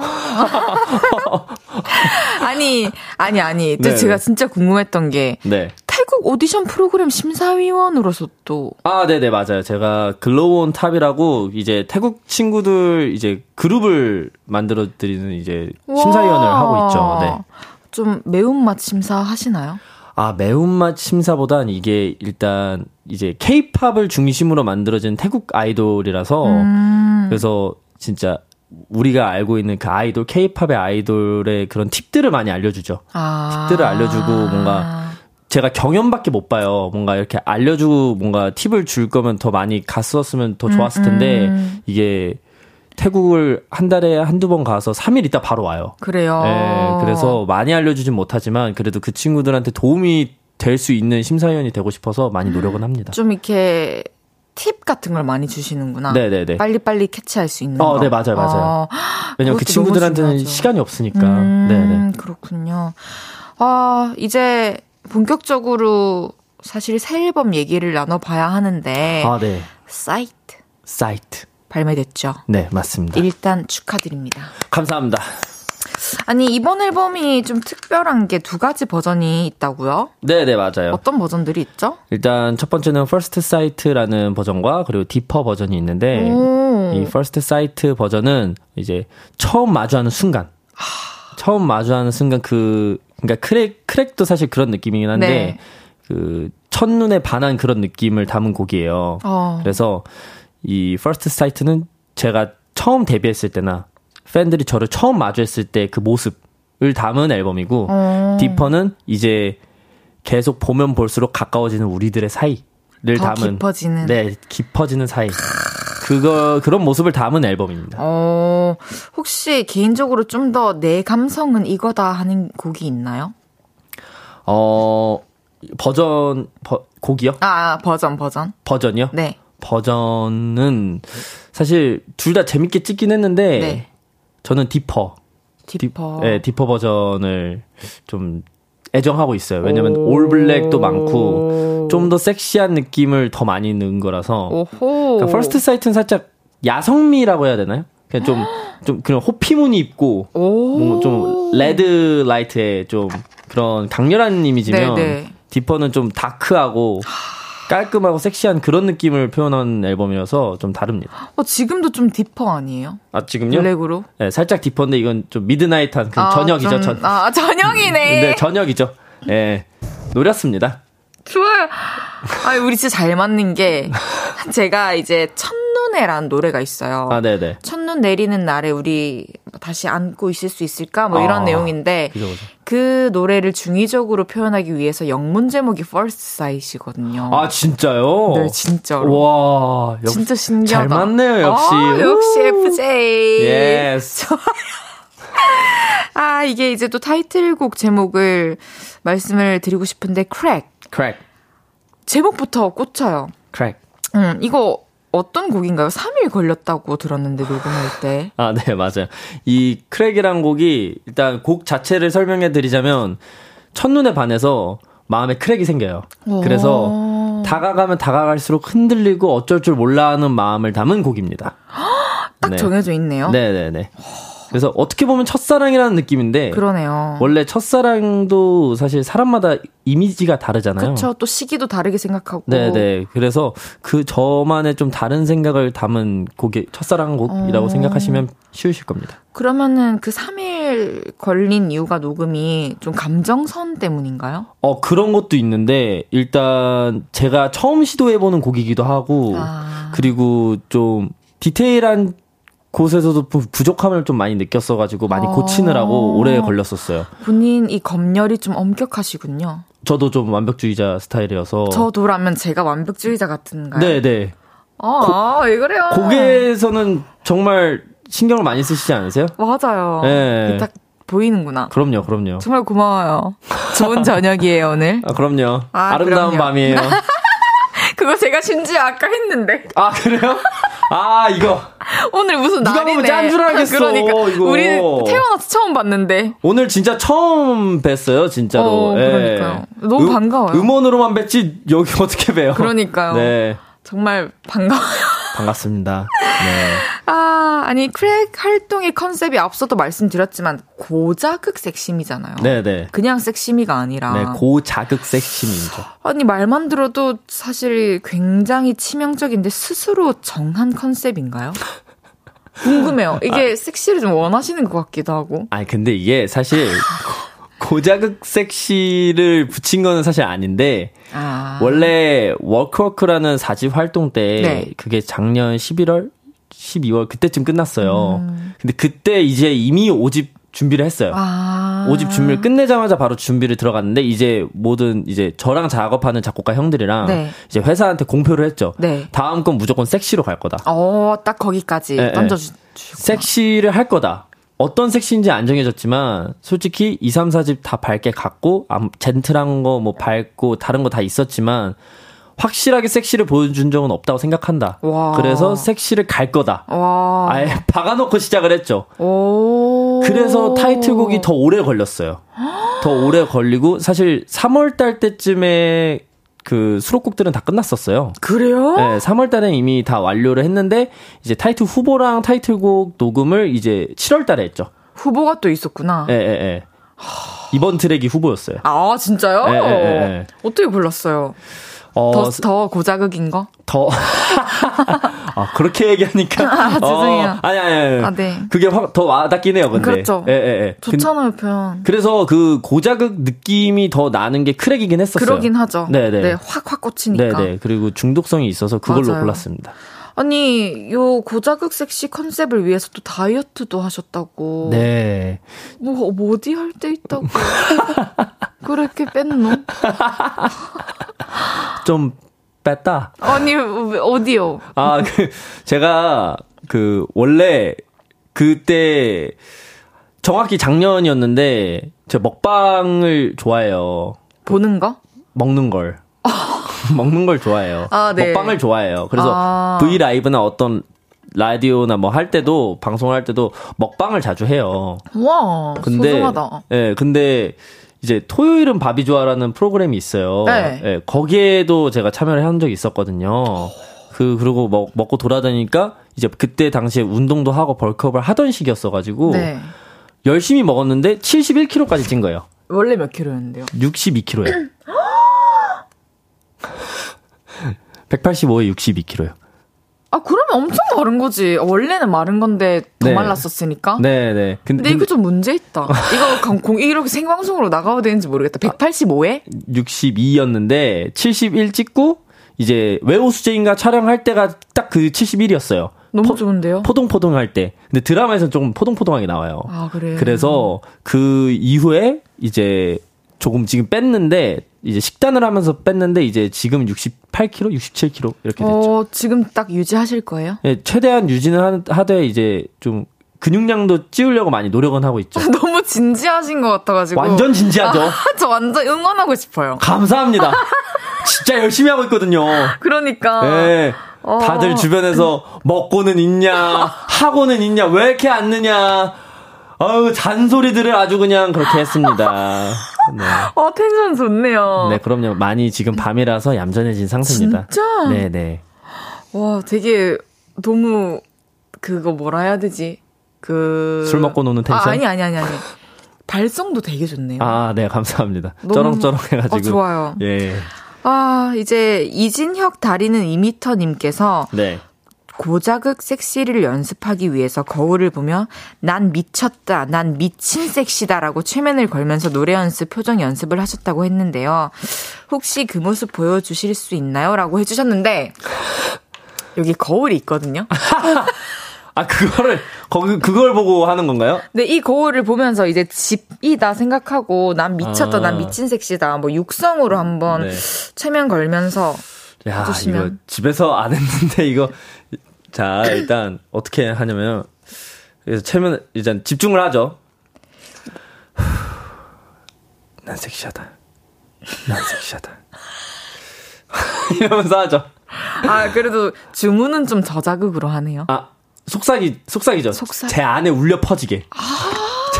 아니, 아니, 아니. 또 네. 제가 진짜 궁금했던 게. 네. 태국 오디션 프로그램 심사위원으로서 또. 아, 네네, 맞아요. 제가 글로온 탑이라고 이제 태국 친구들 이제 그룹을 만들어드리는 이제 심사위원을 하고 있죠. 네. 좀 매운맛 심사 하시나요? 아, 매운맛 심사보단 이게 일단 이제 케이팝을 중심으로 만들어진 태국 아이돌이라서 음. 그래서 진짜 우리가 알고 있는 그 아이돌, 케이팝의 아이돌의 그런 팁들을 많이 알려주죠. 아. 팁들을 알려주고 뭔가 제가 경연밖에 못 봐요. 뭔가 이렇게 알려주고 뭔가 팁을 줄 거면 더 많이 갔었으면 더 좋았을 음, 텐데 음. 이게 태국을 한 달에 한두 번 가서 3일 있다 바로 와요. 그래요. 네, 그래서 많이 알려주진 못하지만 그래도 그 친구들한테 도움이 될 수 있는 심사위원이 되고 싶어서 많이 노력은 합니다. 좀 이렇게 팁 같은 걸 많이 주시는구나. 네네네. 빨리빨리 캐치할 수 있는 어, 거. 네, 맞아요, 맞아요. 어, 왜냐면 그 친구들한테는 시간이 없으니까. 음, 네네. 그렇군요. 아, 이제 본격적으로 사실 새 앨범 얘기를 나눠봐야 하는데. 아, 네. Sight. Sight. 발매됐죠. 네, 맞습니다. 일단 축하드립니다. 감사합니다. 아니 이번 앨범이 좀 특별한 게 두 가지 버전이 있다고요? 네, 네 맞아요. 어떤 버전들이 있죠? 일단 첫 번째는 First Sight라는 버전과 그리고 Deeper 버전이 있는데 오. 이 First Sight 버전은 이제 처음 마주하는 순간, 처음 마주하는 순간 그 그러니까 Crack Crack도 사실 그런 느낌이긴 한데 네. 그 첫눈에 반한 그런 느낌을 담은 곡이에요. 어. 그래서 이 First Sight는 제가 처음 데뷔했을 때나 팬들이 저를 처음 마주했을 때 그 모습을 담은 앨범이고 어. 디퍼는 이제 계속 보면 볼수록 가까워지는 우리들의 사이를 담은 깊어지는 네 깊어지는 사이 그거 그런 모습을 담은 앨범입니다. 어 혹시 개인적으로 좀 더 내 감성은 이거다 하는 곡이 있나요? 어 버전 버, 곡이요? 아, 아 버전 버전 버전이요? 네 버전은 사실 둘 다 재밌게 찍긴 했는데 네. 저는 Deeper. Deeper. 디, 네, Deeper 버전을 좀 애정하고 있어요. 왜냐면 all black도 많고 좀 더 섹시한 느낌을 더 많이 넣은 거라서. 오호. 그러니까 First Sight는 살짝 야성미라고 해야 되나요? 그냥 좀, 좀 그런 호피무늬 입고, 뭐좀 red light에 좀 그런 강렬한 이미지면, 네네. Deeper는 좀 dark하고, 깔끔하고 섹시한 그런 느낌을 표현한 앨범이어서 좀 다릅니다. 어, 지금도 좀 deeper 아니에요? 아, 지금요? 블랙으로? 네, 살짝 deeper인데 이건 좀 midnight한 그 아, 저녁이죠. 좀, 전, 아, 저녁이네. 네, 저녁이죠. 예. 네, 노렸습니다. 좋아요. 아, 우리 진짜 잘 맞는 게 제가 이제 첫 눈에라는 노래가 있어요. 아, 네네. 첫눈 내리는 날에 우리 다시 안고 있을 수 있을까? 뭐 이런 아, 내용인데 그죠, 그죠. 그 노래를 중의적으로 표현하기 위해서 영문 제목이 First Sight이거든요. 아 진짜요? 네, 진짜로. 와, 역, 진짜 신기하다. 잘 맞네요, 역시. 아, 역시 FJ. Yes. 아, 이게 이제 또 타이틀곡 제목을 말씀을 드리고 싶은데, Crack. Crack. 제목부터 꽂혀요. Crack. 음, 이거 어떤 곡인가요? 3일 걸렸다고 들었는데 녹음할 때. 아, 네, 맞아요. 이 크랙이란 곡이 일단 곡 자체를 설명해 드리자면 첫눈에 반해서 마음에 크랙이 생겨요. 그래서 다가가면 다가갈수록 흔들리고 어쩔 줄 몰라 하는 마음을 담은 곡입니다. 딱 네. 정해져 있네요. 네, 네, 네. 그래서 어떻게 보면 첫사랑이라는 느낌인데 그러네요. 원래 첫사랑도 사실 사람마다 이미지가 다르잖아요. 그렇죠. 또 시기도 다르게 생각하고. 네, 네. 그래서 그 저만의 좀 다른 생각을 담은 곡이 첫사랑 곡이라고 어... 생각하시면 쉬우실 겁니다. 그러면은 그 3일 걸린 이유가 녹음이 좀 감정선 때문인가요? 어, 그런 것도 있는데 일단 제가 처음 시도해 보는 곡이기도 하고 아... 그리고 좀 디테일한 곳에서도 부족함을 좀 많이 느꼈어가지고 많이 고치느라고 아. 오래 걸렸었어요. 본인 이 검열이 좀 엄격하시군요. 저도 좀 완벽주의자 스타일이어서. 저도라면 제가 완벽주의자 같은가요? 네, 네. 아, 고, 왜 그래요? 곡에서는 정말 신경을 많이 쓰시지 않으세요? 맞아요. 네. 딱 보이는구나. 그럼요, 그럼요. 정말 고마워요. 좋은 저녁이에요, 오늘. 아, 그럼요. 아, 름다운. 밤이에요. 그거 제가 심지어 아까 했는데. 아, 그래요? 아, 이거. 오늘 무슨 누가 날이네. 보면 짠줄 알겠어. 그러니까. 이거. 우리 태어나서 처음 봤는데. 오늘 진짜 처음 뵀어요, 진짜로. 어, 그러니까요. 예. 너무 음, 반가워요. 음원으로만 뵀지, 여기 어떻게 봬요? 그러니까요. 네. 정말 반가워요. 반갑습니다. 네. 아, 아니, Crack 활동의 컨셉이 앞서도 말씀드렸지만, 고자극 섹시미잖아요. 네네. 네. 그냥 섹시미가 아니라. 네, 고자극 섹시미죠. 아니, 말만 들어도 사실 굉장히 치명적인데, 스스로 정한 컨셉인가요? 궁금해요. 이게 아, 섹시를 좀 원하시는 것 같기도 하고. 아니, 근데 이게 사실, 고자극 섹시를 붙인 거는 사실 아닌데 아. 원래 워크워크라는 사집 활동 때 네. 그게 작년 11월 12월 그때쯤 끝났어요. 음. 근데 그때 이제 이미 오집 준비를 했어요. 아. 오집 준비를 끝내자마자 바로 준비를 들어갔는데 이제 모든 이제 저랑 작업하는 작곡가 형들이랑 네. 이제 회사한테 공표를 했죠. 네. 다음 건 무조건 섹시로 갈 거다. 어, 딱 거기까지 네, 던져주. 네. 섹시를 할 거다. 어떤 섹시인지 안 정해졌지만 솔직히 2, 3, 4집 다 밝게 갔고 젠틀한 거 뭐 밝고 다른 거 다 있었지만 확실하게 섹시를 보여준 적은 없다고 생각한다. 와. 그래서 섹시를 갈 거다. 와. 아예 박아놓고 시작을 했죠. 그래서 타이틀곡이 더 오래 걸렸어요. 더 오래 걸리고 사실 3월 달 때쯤에 그 수록곡들은 다 끝났었어요. 그래요? 네, 3월 달에 이미 다 완료를 했는데 이제 타이틀 후보랑 타이틀곡 녹음을 이제 7월 달에 했죠. 후보가 또 있었구나. 예, 예, 예. 이번 트랙이 후보였어요. 아, 진짜요? 예, 예, 예. 어떻게 골랐어요? 어, 더, 더 고자극인 거? 더. 아, 그렇게 얘기하니까. 아, 죄송해요. 어, 아니, 아니, 아니. 아, 네. 그게 확, 더 와닿긴 해요, 근데. 그렇죠. 예, 예, 예. 좋잖아요, 표현. 그래서 그 고자극 느낌이 더 나는 게 크랙이긴 했었어요. 그러긴 하죠. 네네. 네. 네, 확, 확 꽂히니까. 네네. 네. 그리고 중독성이 있어서 그걸로 맞아요. 골랐습니다. 아니, 요 고자극 섹시 컨셉을 위해서 또 다이어트도 하셨다고. 네. 뭐, 뭐 어디 할 때 있다고. 그렇게 뺐노? 좀 뺐다. 아니, 어디요? 아, 그, 제가, 그, 원래, 그때, 정확히 작년이었는데, 제가 먹방을 좋아해요. 보는 거? 먹는 걸. 먹는 걸 좋아해요. 아, 네. 먹방을 좋아해요. 그래서 아. V 라이브나 어떤 라디오나 뭐 할 때도 방송을 할 때도 먹방을 자주 해요. 와, 근데 소중하다. 예, 네, 근데 이제 토요일은 밥이 좋아라는 프로그램이 있어요. 네. 네. 거기에도 제가 참여를 한 적이 있었거든요. 그 그리고 먹, 먹고 돌아다니까 이제 그때 당시에 운동도 하고 벌크업을 하던 시기였어 가지고 네. 열심히 먹었는데 71kg까지 찐 거예요. 원래 몇 킬로였는데요? 62kg요. 185에 62kg요. 아, 그러면 엄청 마른 거지. 원래는 마른 건데 더 네. 말랐었으니까. 네, 네. 근데, 근데 이거 좀 문제 있다. 이거 공, 이렇게 생방송으로 나가야 되는지 모르겠다. 185에? 62였는데 71 찍고 이제 외호수제인가 촬영할 때가 딱 그 71이었어요. 너무 포, 좋은데요? 포동포동 할 때. 근데 드라마에서 조금 포동포동하게 나와요. 아, 그래요? 그래서 그 이후에 이제 조금 지금 뺐는데 이제 식단을 하면서 뺐는데 이제 지금 68kg, 67kg 이렇게 됐죠. 어, 지금 딱 유지하실 거예요? 네, 최대한 유지는 하되 이제 좀 근육량도 찌우려고 많이 노력은 하고 있죠. 너무 진지하신 것 같아가지고. 완전 진지하죠. 아, 저 완전 응원하고 싶어요. 감사합니다. 진짜 열심히 하고 있거든요. 그러니까. 네. 어. 다들 주변에서 먹고는 있냐, 하고는 있냐, 왜 이렇게 안 느냐. 어우, 잔소리들을 아주 그냥 그렇게 했습니다. 네. 어, 텐션 좋네요. 네, 그럼요. 많이 지금 밤이라서 얌전해진 상태입니다. 진짜? 네, 네. 와, 되게 너무 그거 뭐라 해야 되지? 그. 술 먹고 노는 텐션? 아, 아니, 아니, 아니, 아니. 발성도 되게 좋네요. 아, 네, 감사합니다. 너무... 쩌렁쩌렁 해가지고. 어, 좋아요. 예. 아, 이제 이진혁 다리는 2미터님께서. 네. 고자극 섹시를 연습하기 위해서 거울을 보며 난 미쳤다, 난 미친 섹시다라고 최면을 걸면서 노래 연습, 표정 연습을 하셨다고 했는데요. 혹시 그 모습 보여주실 수 있나요? 라고 해주셨는데, 여기 거울이 있거든요. 아, 그거를, 거기, 그걸 보고 하는 건가요? 네, 이 거울을 보면서 이제 집이다 생각하고, 난 미쳤다, 아. 난 미친 섹시다, 뭐 육성으로 한번 네. 최면 걸면서. 야, 해주시면. 이거 집에서 안 했는데, 이거. 자, 일단, 어떻게 하냐면, 그래서 최면, 일단 집중을 하죠. 난 섹시하다. 난 섹시하다. 이러면서 하죠. 아, 그래도 주문은 좀 저자극으로 하네요. 아, 속삭이, 속삭이죠. 속삭. 제 안에 울려 퍼지게. 아~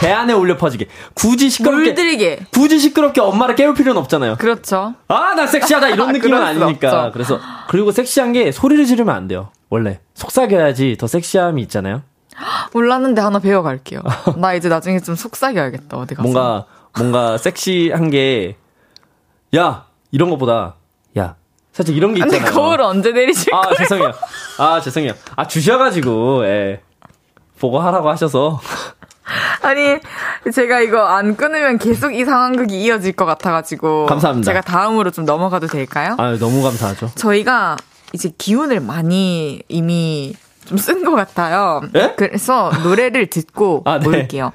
제 안에 울려 퍼지게. 굳이 시끄럽게. 물들게. 굳이 시끄럽게 엄마를 깨울 필요는 없잖아요. 그렇죠. 아, 나 섹시하다. 이런 아, 느낌은 아니니까. 그래서, 그리고 섹시한 게 소리를 지르면 안 돼요. 원래. 속삭여야지 더 섹시함이 있잖아요. 몰랐는데 하나 배워갈게요. 나 이제 나중에 좀 속삭여야겠다. 어디 가서. 뭔가, 뭔가 섹시한 게, 야! 이런 것보다, 야, 살짝 이런 게 있잖아요. 근데 거울 언제 내리실 아, 거예요? 죄송해요. 아, 죄송해요. 아, 주셔가지고, 예. 보고 하라고 하셔서. 아니, 제가 이거 안 끊으면 계속 이 상황극이 이어질 것 같아가지고. 감사합니다. 제가 다음으로 좀 넘어가도 될까요? 아, 너무 감사하죠. 저희가 이제 기운을 많이 이미 좀 쓴 것 같아요. 예? 그래서 노래를 듣고 아, 네. 올게요.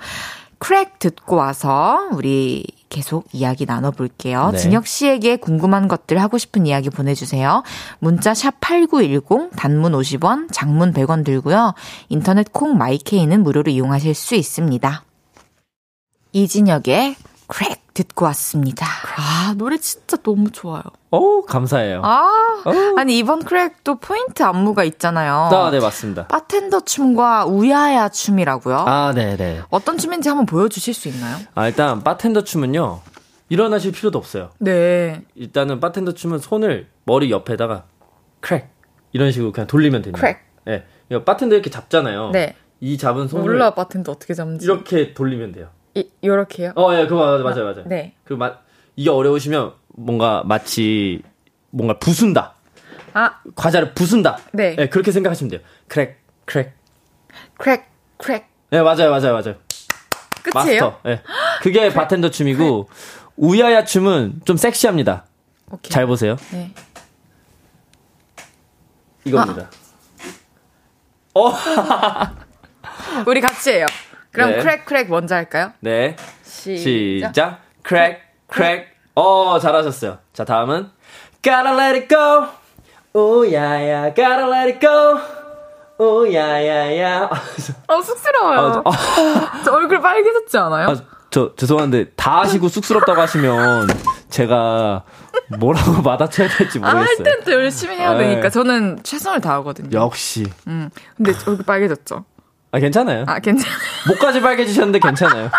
Crack 듣고 와서 우리 계속 이야기 나눠볼게요. 네. 진혁 씨에게 궁금한 것들 하고 싶은 이야기 보내주세요. 문자 샵 8910, 단문 50원, 장문 100원 들고요. 인터넷 콩 마이케이는 무료로 이용하실 수 있습니다. 이진혁의 Crack 듣고 왔습니다. 아, 노래 진짜 너무 좋아요. 오, 감사해요. 아, 오. 아니, 이번 Crack도 포인트 안무가 있잖아요. 아, 네, 맞습니다. 바텐더 춤과 우야야 춤이라고요? 아, 네, 네. 어떤 춤인지 한번 보여주실 수 있나요? 아, 일단, 바텐더 춤은요, 일어나실 필요도 없어요. 네. 일단은 바텐더 춤은 손을 머리 옆에다가 Crack, 이런 식으로 그냥 돌리면 됩니다. Crack. 네. 바텐더 이렇게 잡잖아요. 네. 이 잡은 손을. 몰라, 바텐더 어떻게 잡는지. 이렇게 돌리면 돼요. 이, 요렇게요? 어, 예, 그거 맞아요, 맞아요, 맞아요. 네. 그 마, 이게 어려우시면 뭔가 마치 뭔가 부순다. 아. 과자를 부순다. 네. 네. 그렇게 생각하시면 돼요. 크랙, 크랙. 크랙, 크랙. 네, 맞아요, 맞아요, 맞아요. 끝이에요? 마스터. 네. 그게 crack, 바텐더 춤이고, crack. 우야야 춤은 좀 섹시합니다. 오케이. 잘 보세요. 네. 이겁니다. 아. 어. 우리 같이 해요. 그럼 네. Crack crack 먼저 할까요? 네. 시작. 시작. Crack crack. 어, 잘하셨어요. 자, 다음은 Gotta let it go. 오야야, gotta let it go. 오야야야. 어, 쑥스러워요. 아, 아. 저 얼굴 빨개졌지 않아요? 아, 저 죄송한데 다 하시고 쑥스럽다고 하시면 제가 뭐라고 받아쳐야 될지 모르겠어요. 아, 할 땐 또 열심히 해야 네. 되니까 저는 최선을 다하거든요. 역시. 음. 근데 얼굴 빨개졌죠. 아, 괜찮아요. 아, 괜찮아요. 목까지 빨개지셨는데 괜찮아요.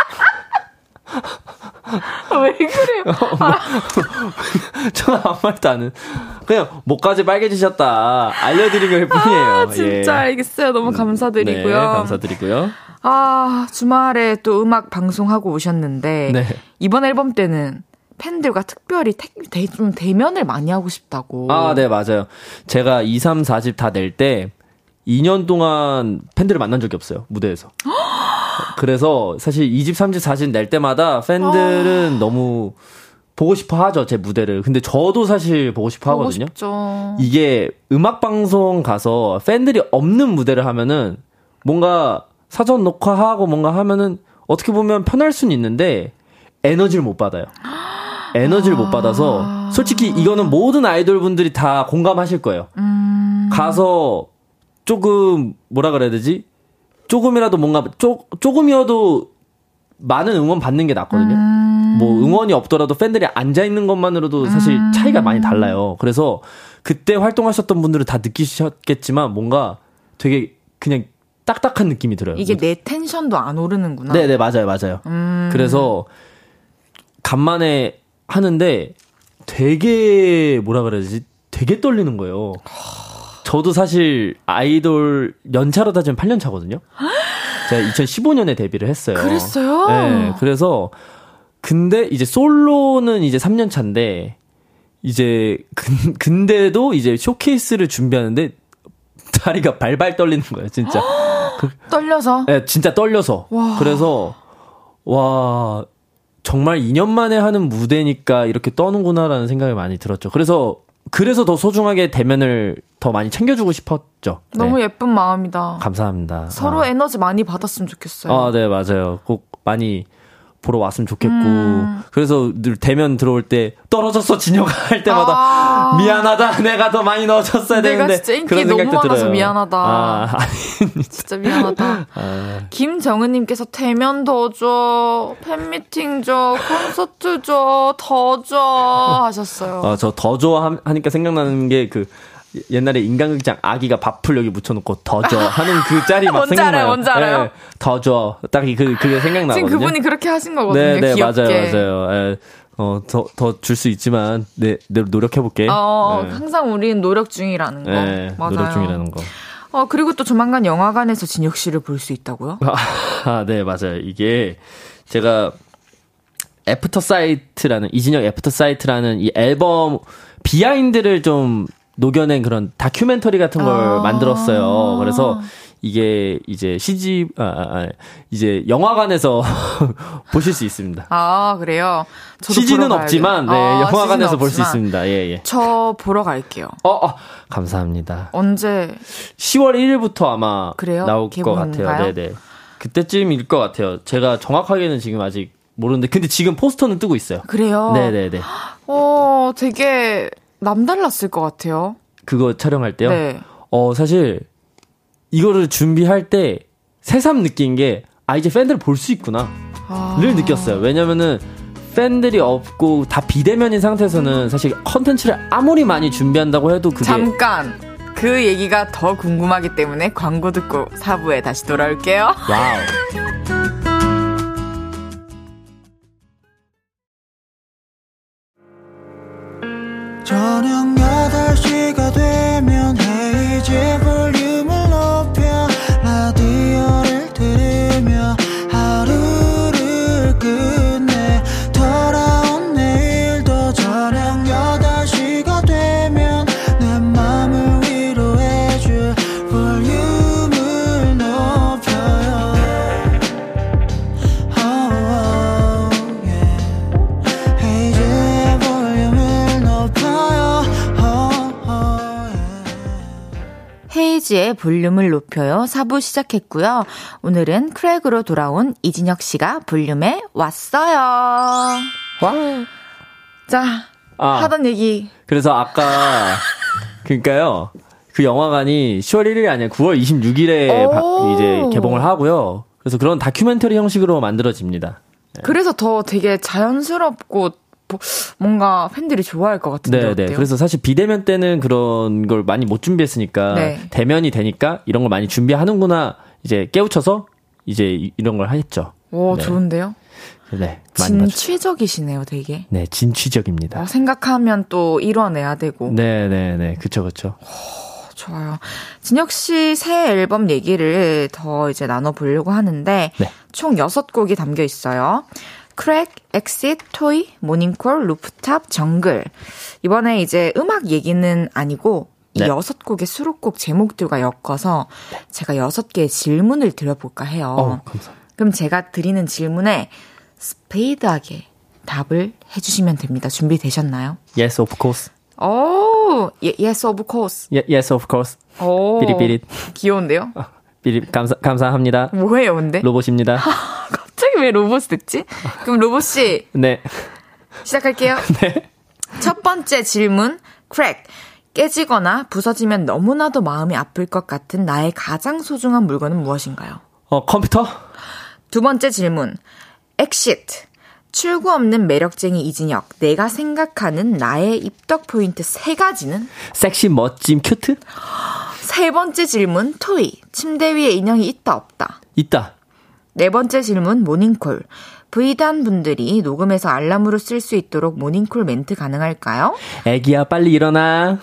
아, 왜 그래요? 아. 저는 아무 말도 안 해. 그냥 목까지 빨개지셨다. 알려드린 것 뿐이에요. 아, 진짜 예. 알겠어요. 너무 감사드리고요. 네, 감사드리고요. 아, 주말에 또 음악 방송하고 오셨는데, 네. 이번 앨범 때는 팬들과 특별히 태, 대, 좀 대면을 많이 하고 싶다고. 아, 네, 맞아요. 제가 2, 3, 4집 다 낼 때, 2년 동안 팬들을 만난 적이 없어요. 무대에서. 그래서 사실 2집, 3집, 4집 낼 때마다 팬들은 아. 너무 보고 싶어 하죠, 제 무대를. 근데 저도 사실 보고 싶어 보고 하거든요. 싶죠. 이게 음악방송 가서 팬들이 없는 무대를 하면은 뭔가 사전 녹화하고 뭔가 하면은 어떻게 보면 편할 수는 있는데 에너지를 못 받아요. 에너지를 아. 못 받아서 솔직히 이거는 모든 아이돌 분들이 다 공감하실 거예요. 음. 가서 조금 뭐라 그래야 되지? 조금이라도 뭔가 쪼, 조금이어도 많은 응원 받는 게 낫거든요. 음. 뭐 응원이 없더라도 팬들이 앉아 있는 것만으로도 사실 음. 차이가 많이 달라요. 그래서 그때 활동하셨던 분들은 다 느끼셨겠지만 뭔가 되게 그냥 딱딱한 느낌이 들어요. 이게 내 텐션도 안 오르는구나. 네, 네, 맞아요, 맞아요. 음. 그래서 간만에 하는데 되게 뭐라 그래야 되지? 되게 떨리는 거예요. 저도 사실 아이돌 연차로 따지면 8년 차거든요. 제가 2015년에 데뷔를 했어요. 그랬어요? 네. 그래서 근데 이제 솔로는 이제 3년 차인데 이제 근, 근데도 이제 쇼케이스를 준비하는데 다리가 발발 떨리는 거예요, 진짜. 그, 떨려서? 네, 진짜 떨려서. 와. 그래서 와 정말 2년 만에 하는 무대니까 이렇게 떠는구나라는 생각이 많이 들었죠. 그래서 그래서 더 소중하게 대면을 더 많이 챙겨주고 싶었죠. 너무 네. 예쁜 마음이다. 감사합니다. 서로 아. 에너지 많이 받았으면 좋겠어요. 아, 네, 맞아요. 꼭 많이 보러 왔으면 좋겠고 음. 그래서 늘 대면 들어올 때 떨어졌어 진혁아 할 때마다 아. 미안하다 내가 더 많이 넣어줬어야 내가 되는데 진짜 인기 너무 많아서 들어요. 미안하다 아, 진짜 미안하다 아. 김정은님께서 대면 더줘 팬미팅 줘 콘서트 줘더줘 하셨어요 아, 저 더 줘 하니까 생각나는 게 그 옛날에 인간극장 아기가 밥풀 여기 묻혀놓고 더줘 하는 그 짤이 막 생각나요. 뭔지 알아요? 네, 더 줘. 딱 그, 그게 생각나거든요. 지금 그분이 그렇게 하신 거거든요. 네, 네, 귀엽게. 맞아요, 맞아요. 예. 어, 더, 더 줄 수 있지만, 네, 내 노력해볼게. 어, 네. 항상 우리는 노력 중이라는 거. 네, 맞아요. 노력 중이라는 거. 어, 그리고 또 조만간 영화관에서 진혁 씨를 볼 수 있다고요? 아, 네, 맞아요. 이게 제가 After Sight라는, 이진혁 After Sight라는 이 앨범 behind를 좀 녹여낸 그런 다큐멘터리 같은 걸 아~ 만들었어요. 그래서 이게 이제 CG 아, 아, 아 이제 영화관에서 보실 수 있습니다. 아 그래요? CG는 없지만 네, 아, 영화관에서 볼 수 있습니다. 예 예. 저 보러 갈게요. 어, 어 감사합니다. 언제? 10월 1일부터 아마 그래요? 나올 것 같아요. 네네. 그때쯤일 것 같아요. 제가 정확하게는 지금 아직 모르는데 근데 지금 포스터는 뜨고 있어요. 그래요? 네네네. 어 되게 남달랐을 것 같아요. 그거 촬영할 때요? 네. 어, 사실, 이거를 준비할 때 새삼 느낀 게, 아, 이제 팬들 볼 수 있구나. 아... 를 느꼈어요. 왜냐면은, 팬들이 없고 다 비대면인 상태에서는 사실 컨텐츠를 아무리 많이 준비한다고 해도 그게 잠깐 그 얘기가 더 궁금하기 때문에 광고 듣고 4부에 다시 돌아올게요. Wow. 저녁 8시가 되면 헤이즈 볼 헤이지의 볼륨을 높여요. 4부 시작했고요. 오늘은 크랙으로 돌아온 이진혁 씨가 볼륨에 왔어요. 와. 자, 아, 하던 얘기. 그래서 아까, 그니까요. 그 영화관이 10월 1일이 아니라 9월 26일에 이제 개봉을 하고요. 그래서 그런 다큐멘터리 형식으로 만들어집니다. 네. 그래서 더 되게 자연스럽고 뭔가 팬들이 좋아할 것 같은데 네, 네. 그래서 사실 비대면 때는 그런 걸 많이 못 준비했으니까 네. 대면이 되니까 이런 걸 많이 준비하는구나 이제 깨우쳐서 이제 이런 걸 했죠. 오 네. 좋은데요? 네. 진취적이시네요, 되게. 네, 진취적입니다. 어, 생각하면 또 이뤄내야 되고. 네, 네, 네. 그쵸, 그쵸. 오, 좋아요. 진혁 씨 새 앨범 얘기를 더 이제 나눠보려고 하는데, 네. 총 6곡이 담겨 있어요. Crack, Exit, Toy, 모닝콜, 루프탑, 정글. 이번에 이제 음악 얘기는 아니고 이 네. 여섯 곡의 수록곡 제목들과 엮어서 제가 여섯 개의 질문을 드려볼까 해요. 어. 그럼 제가 드리는 질문에 스피디하게 답을 해주시면 됩니다. 준비되셨나요? Yes, of course. 오, yes, of course. yes, of course. 오, 비릿비릿. 귀여운데요? 비릿, 감사, 감사합니다. 뭐예요, 근데? 로봇입니다. 왜 로봇 됐지? 그럼 로봇 씨. 네. 시작할게요. 네. 첫 번째 질문. Crack. 깨지거나 부서지면 너무나도 마음이 아플 것 같은 나의 가장 소중한 물건은 무엇인가요? 어, 컴퓨터? 두 번째 질문. Exit. 출구 없는 매력쟁이 이진혁. 내가 생각하는 나의 입덕 포인트 세 가지는? 섹시, 멋짐, cute? 세 번째 질문. 토이. 침대 위에 인형이 있다, 없다? 있다. 네 번째 질문 모닝콜. V단 분들이 녹음해서 알람으로 쓸 수 있도록 모닝콜 멘트 가능할까요? 애기야 빨리 일어나.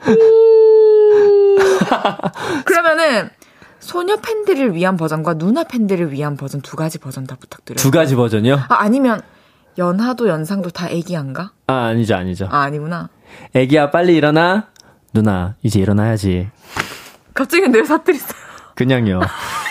그러면은 소녀 팬들을 위한 버전과 누나 팬들을 위한 버전 두 가지 버전 다 부탁드려요. 두 가지 버전이요? 아, 아니면 연하도 연상도 다 애기한가? 아, 아니죠, 아니죠. 아, 아니구나. 애기야 빨리 일어나. 누나, 이제 일어나야지. 갑자기 내 사투리어요. 그냥요.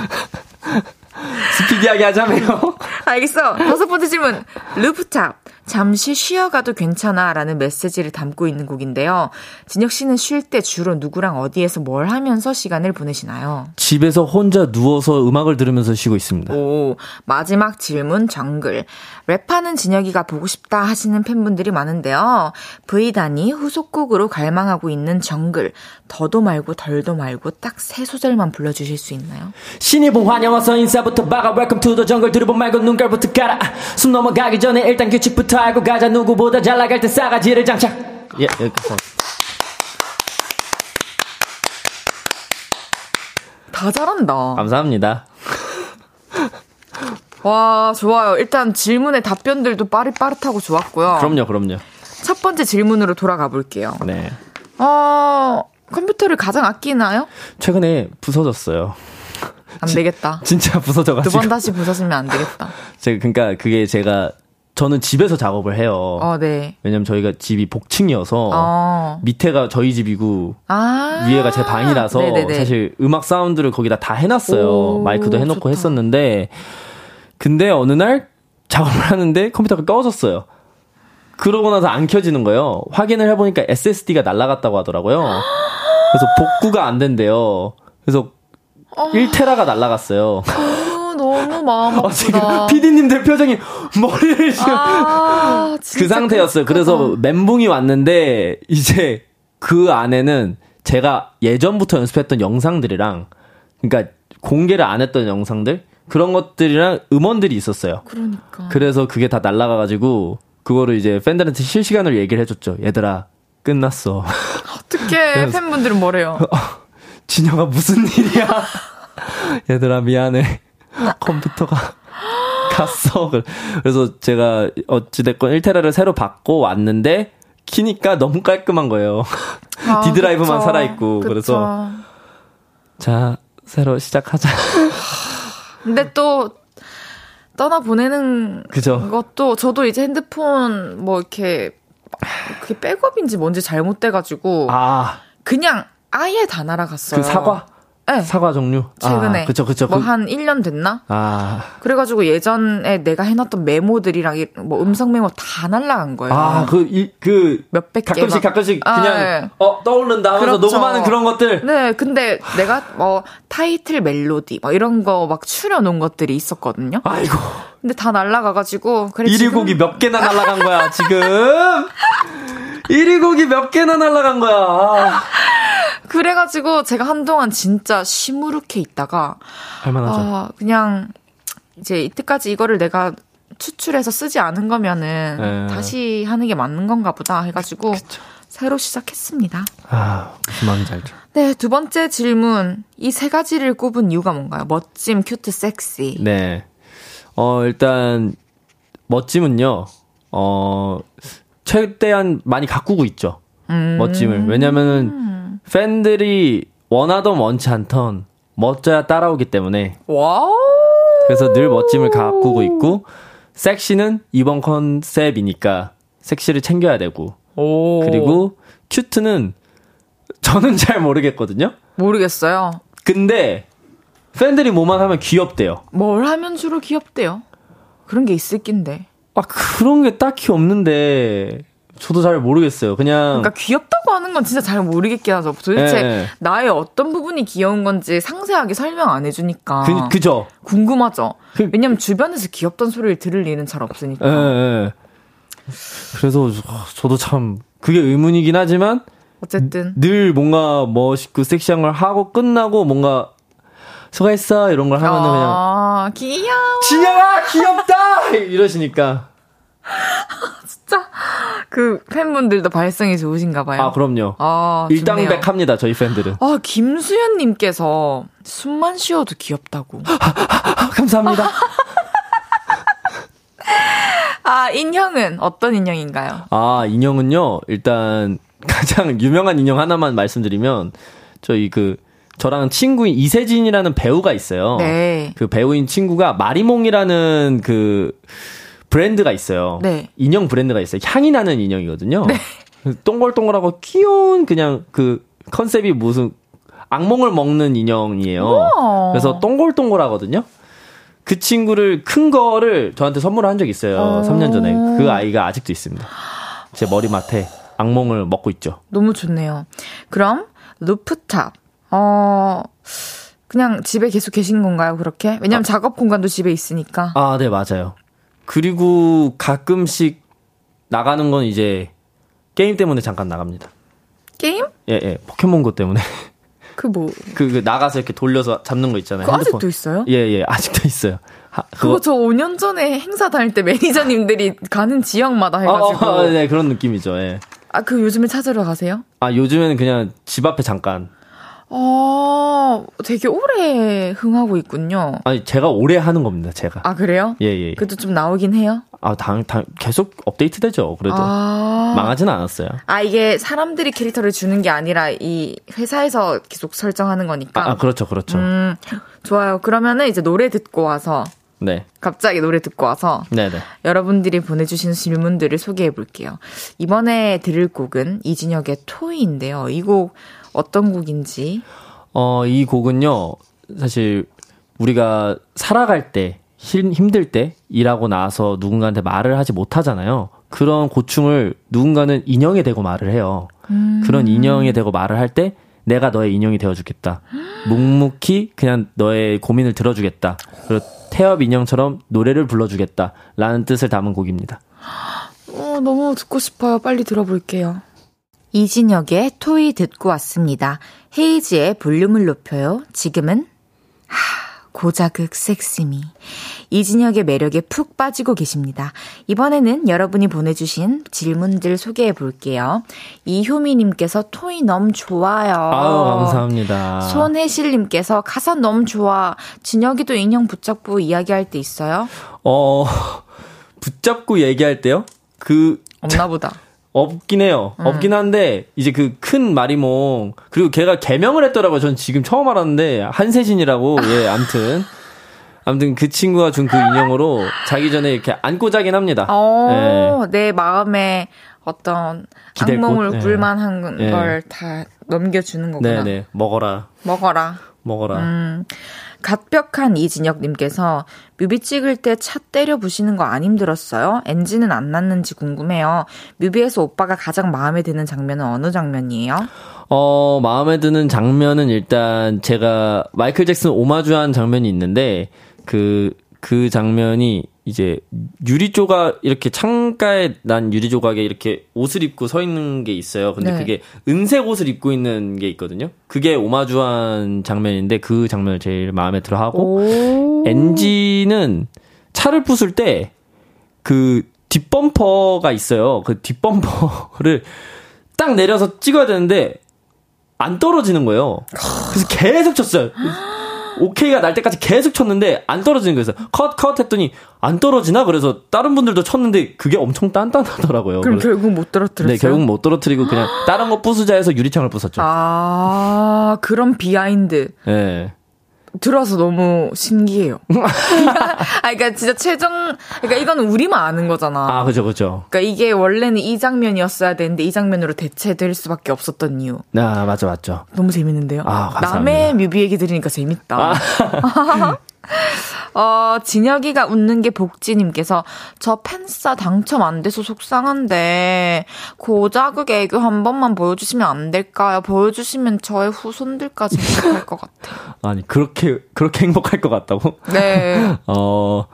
스피디하게 하자며요. 알겠어. 다섯 번째 질문. 루프탑. 잠시 쉬어가도 괜찮아 라는 메시지를 담고 있는 곡인데요. 진혁 씨는 쉴 때 주로 누구랑 어디에서 뭘 하면서 시간을 보내시나요? 집에서 혼자 누워서 음악을 들으면서 쉬고 있습니다. 오, 마지막 질문 정글. 랩하는 진혁이가 보고 싶다 하시는 팬분들이 많은데요. V단이 후속곡으로 갈망하고 있는 정글. 더도 말고 덜도 말고 딱 세 소절만 불러주실 수 있나요? 신이 본 환영 어서 인사부터 박아 Welcome to the jungle 들어본 말고 눈깔부터 깔아 숨 넘어가기 전에 일단 규칙부터 알고 가자 누구보다 잘 나갈 때 싸가지를 장착 예 여기까지 다 잘한다. 감사합니다. 와, 좋아요. 일단 질문의 답변들도 빠릿빠릿하고 좋았고요. 그럼요, 그럼요. 첫 번째 질문으로 돌아가 볼게요. 네. 어, 컴퓨터를 가장 아끼나요? 최근에 부서졌어요. 안 되겠다. 진짜 부서져가지고. 두 번 다시 부서지면 안 되겠다. 제가, 그니까 그게 제가, 저는 집에서 작업을 해요. 어, 네. 왜냐면 저희가 집이 복층이어서, 어. 밑에가 저희 집이고, 아~ 위에가 제 방이라서, 네네네. 사실 음악 사운드를 거기다 다 해놨어요. 마이크도 해놓고 좋다. 했었는데, 근데 어느 날 작업을 하는데 컴퓨터가 꺼졌어요. 그러고 나서 안 켜지는 거예요. 확인을 해보니까 SSD가 날라갔다고 하더라고요. 그래서 복구가 안 된대요. 그래서 어... 1테라가 날라갔어요. 어, 너무 마음 아프다. 어, 지금 PD님들 표정이 머리를 지금 아, 그 상태였어요. 그래서 멘붕이 왔는데 이제 그 안에는 제가 예전부터 연습했던 영상들이랑 그러니까 공개를 안 했던 영상들 그런 것들이랑 음원들이 있었어요. 그러니까. 그래서 그게 다 날라가 가지고 그거를 이제 팬들한테 실시간으로 얘기를 해줬죠. 얘들아 끝났어. 어떻게 팬분들은 뭐래요? 진영아 무슨 일이야? 얘들아 미안해. 컴퓨터가 갔어. 그래서 제가 어찌됐건 1테라를 새로 받고 왔는데 키니까 너무 깔끔한 거예요. 아, D드라이브만 살아 있고. 그쵸. 그래서 자 새로 시작하자. 근데 또 떠나 보내는 그죠. 것도 저도 이제 핸드폰 뭐 이렇게 그게 백업인지 뭔지 잘못돼가지고 아. 그냥 아예 다 날아갔어요. 그 사과? 네. 사과 종류? 최근에. 아, 그쵸, 그쵸. 뭐한 그... 1년 됐나? 아. 그래가지고 예전에 내가 해놨던 메모들이랑 뭐 음성 메모 다 날라간 거예요. 아, 그, 이, 그. 몇백 개. 가끔씩, 가끔씩 아, 그냥, 네. 어, 떠오른다 하면서 그렇죠. 녹음하는 그런 것들. 네, 근데 내가 뭐 타이틀 멜로디, 뭐 이런 거 막 추려놓은 것들이 있었거든요. 아이고. 근데 다 날라가가지고. 그래, 1위 곡이 몇 개나 날라간 거야, 지금? 1위 곡이 몇 개나 날라간 거야. 그래가지고 제가 한동안 진짜 시무룩해 있다가 할만하죠. 아, 그냥 이제 이때까지 이거를 내가 추출해서 쓰지 않은 거면은 네. 다시 하는 게 맞는 건가 보다 해가지고 그쵸. 새로 시작했습니다. 아, 무슨 마음인지 알죠. 네, 두 번째 질문. 이 세 가지를 꼽은 이유가 뭔가요? 멋짐, 큐트, 섹시. 네. 어, 일단, 멋짐은요, 어, 최대한 많이 가꾸고 있죠. 음. 멋짐을. 왜냐면은, 팬들이 원하던 원치 않던 멋져야 따라오기 때문에 wow. 그래서 늘 멋짐을 가꾸고 있고 섹시는 이번 컨셉이니까 섹시를 챙겨야 되고 오. 그리고 cute는 저는 잘 모르겠거든요. 모르겠어요. 근데 팬들이 뭐만 하면 귀엽대요. 뭘 하면 주로 귀엽대요? 그런 게 있을 낀데. 아 그런 게 딱히 없는데 저도 잘 모르겠어요. 그냥 그러니까 귀엽다고 하는 건 진짜 잘 모르겠긴 하죠. 도대체 네. 나의 어떤 부분이 귀여운 건지 상세하게 설명 안 해주니까. 그, 그죠. 궁금하죠. 그, 왜냐면 주변에서 귀엽던 소리를 들을 일은 잘 없으니까. 네, 네. 그래서 저도 참 그게 의문이긴 하지만 어쨌든 늘 뭔가 멋있고 섹시한 걸 하고 끝나고 뭔가 수고했어 이런 걸 하면은 아, 그냥 귀여워. 진영아 귀엽다 이러시니까. 진짜 그 팬분들도 발성이 좋으신가 봐요. 아, 그럼요. 아, 일당백 합니다, 저희 팬들은. 아, 김수현 님께서 숨만 쉬어도 귀엽다고. 감사합니다. 아, 인형은 어떤 인형인가요? 아, 인형은요. 일단 가장 유명한 인형 하나만 말씀드리면 저희 그 저랑 친구인 이세진이라는 배우가 있어요. 네. 그 배우인 친구가 마리몽이라는 그 브랜드가 있어요. 네. 인형 브랜드가 있어요. 향이 나는 인형이거든요. 네. 동글동글하고 귀여운 그냥 그 컨셉이 무슨 악몽을 먹는 인형이에요. 우와. 그래서 동글동글하거든요. 그 친구를 큰 거를 저한테 선물을 한 적이 있어요. 어. 3년 전에. 그 아이가 아직도 있습니다. 제 머리맡에 악몽을 먹고 있죠. 너무 좋네요. 그럼 루프탑. 어 그냥 집에 계속 계신 건가요, 그렇게? 왜냐면 아. 작업 공간도 집에 있으니까. 아, 네, 맞아요. 그리고 가끔씩 나가는 건 이제 게임 때문에 잠깐 나갑니다. 게임? 예, 예. 포켓몬고 때문에. 그 뭐? 그, 그 나가서 이렇게 돌려서 잡는 거 있잖아요. 그 아직도 있어요? 예, 예. 아직도 있어요. 하, 그거, 그거 저 5년 전에 행사 다닐 때 매니저님들이 가는 지역마다 해가지고. 어, 어, 네, 그런 느낌이죠. 예. 아, 그 요즘에 찾으러 가세요? 아, 요즘에는 그냥 집 앞에 잠깐. 어, 되게 오래 흥하고 있군요. 아니, 제가 오래 하는 겁니다, 제가. 아, 그래요? 예, 예. 예. 그래도 좀 나오긴 해요? 아, 당, 당, 계속 업데이트 되죠, 그래도. 아... 망하진 않았어요. 아, 이게 사람들이 캐릭터를 주는 게 아니라 이 회사에서 계속 설정하는 거니까. 아, 아 그렇죠, 그렇죠. 음, 좋아요. 그러면은 이제 노래 듣고 와서. 네. 갑자기 노래 듣고 와서. 네네. 여러분들이 보내주신 질문들을 소개해 볼게요. 이번에 들을 곡은 이진혁의 토이인데요. 이곡 어떤 곡인지? 어, 이 곡은요, 사실 우리가 살아갈 때, 힘들 때, 일하고 나서 누군가한테 말을 하지 못하잖아요. 그런 고충을 누군가는 인형에 대고 말을 해요. 음. 그런 인형에 대고 말을 할 때, 내가 너의 인형이 되어주겠다. 묵묵히 그냥 너의 고민을 들어주겠다. 그리고 태엽 인형처럼 노래를 불러주겠다. 라는 뜻을 담은 곡입니다. 어, 너무 듣고 싶어요. 빨리 들어볼게요. 이진혁의 토이 듣고 왔습니다. 헤이지의 볼륨을 높여요. 지금은 하, 고자극 섹시미. 이진혁의 매력에 푹 빠지고 계십니다. 이번에는 여러분이 보내주신 질문들 소개해 볼게요. 이효미님께서 토이 너무 좋아요. 아유, 감사합니다. 손혜실님께서 가사 너무 좋아. 진혁이도 인형 붙잡고 이야기할 때 있어요? 어, 붙잡고 얘기할 때요? 그. 없나 보다. 없긴 해요. 음. 없긴 한데 이제 그 큰 마리몽 그리고 걔가 개명을 했더라고요. 전 지금 처음 알았는데 한세진이라고 예, 암튼 아무튼 그 친구가 준 그 인형으로 자기 전에 이렇게 안고 자긴 합니다. 어, 네. 내 마음에 어떤 악몽을 네. 꿀만한 네. 걸다 넘겨주는 거구나. 네네 네. 먹어라. 먹어라. 먹어라. 음. 갓벽한 이진혁님께서 뮤비 찍을 때 차 때려 부시는 거 안 힘들었어요? 엔진은 안 났는지 궁금해요. 뮤비에서 오빠가 가장 마음에 드는 장면은 어느 장면이에요? 어, 마음에 드는 장면은 일단 제가 마이클 잭슨 오마주한 장면이 있는데 그, 그 장면이 이제 유리 조각 이렇게 창가에 난 유리 조각에 이렇게 옷을 입고 서 있는 게 있어요. 근데 네. 그게 은색 옷을 입고 있는 게 있거든요. 그게 오마주한 장면인데 그 장면을 제일 마음에 들어 하고 엔진은 차를 부술 때 그 뒷범퍼가 있어요. 그 뒷범퍼를 딱 내려서 찍어야 되는데 안 떨어지는 거예요. 그래서 계속 쳤어요. 오케이가 날 때까지 계속 쳤는데 안 떨어지는 거였어요. 컷, 컷 했더니 안 떨어지나? 그래서 다른 분들도 쳤는데 그게 엄청 단단하더라고요. 그럼 결국 못 떨어뜨렸어요? 네, 결국 못 떨어뜨리고 그냥 다른 거 부수자 해서 유리창을 부쉈죠. 아, 그런 behind. 네. 들어서 너무 신기해요. 아, 그러니까 진짜 최종, 그러니까 이건 우리만 아는 거잖아. 아, 그죠, 그죠. 그러니까 이게 원래는 이 장면이었어야 되는데 이 장면으로 대체될 수밖에 없었던 이유. 아, 맞아, 맞죠. 너무 재밌는데요. 아, 감사합니다. 남의 뮤비 얘기 들으니까 재밌다. 아. 어, 진혁이가 웃는 게 복지님께서 저 팬싸 당첨 안 돼서 속상한데 고자극 애교 한 번만 보여주시면 안 될까요? 보여주시면 저의 후손들까지 행복할 것 같아요. 아니 그렇게 그렇게 행복할 것 같다고? 네. 어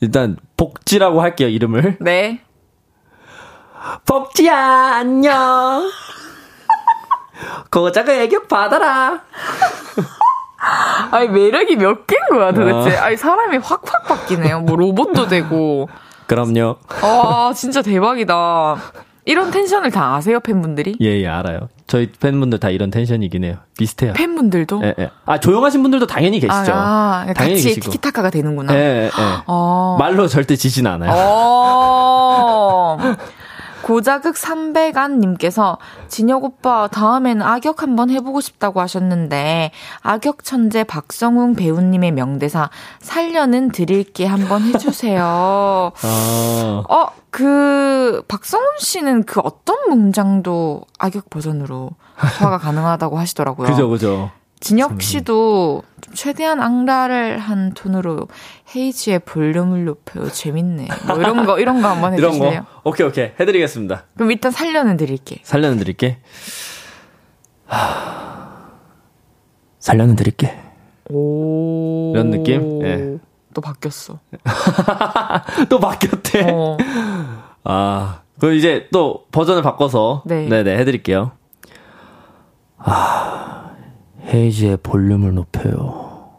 일단 복지라고 할게요 이름을. 네. 복지야 안녕. 고자극 애교 받아라. 아니 매력이 몇 개인 거야 도대체? 어. 아니 사람이 확확 바뀌네요. 뭐 로봇도 되고. 그럼요. 아 진짜 대박이다. 이런 텐션을 다 아세요 팬분들이? 예, 예 알아요. 저희 팬분들 다 이런 텐션이긴 해요. 비슷해요. 팬분들도? 예, 예. 아 조용하신 분들도 당연히 계시죠. 아, 아 당연히 같이 계시고. 티키타카가 되는구나. 예, 예. 예. 어. 말로 절대 지진 않아요. 어. 고자극 300안님께서 진혁 오빠 다음에는 악역 한번 해보고 싶다고 하셨는데 악역 천재 박성웅 배우님의 명대사 살려는 드릴게 한번 해주세요. 아. 어, 그 박성훈 씨는 그 어떤 문장도 악역 버전으로 소화가 가능하다고 하시더라고요. 그죠, 그죠. 진혁 씨도 최대한 앙라를 한 톤으로 헤이지의 볼륨을 높여요. 재밌네. 뭐 이런 거, 이런 거 한번 해주실래요? 이런 거? 오케이, 오케이. 해드리겠습니다. 그럼 일단 살려는 드릴게. 살려는 드릴게. 하... 살려는 드릴게. 오. 이런 느낌? 예. 네. 또 바뀌었어. 또 바뀌었대. 어. 아, 그럼 이제 또 버전을 바꿔서 네. 네네 해드릴게요. 아, 헤이즈의 볼륨을 높여요.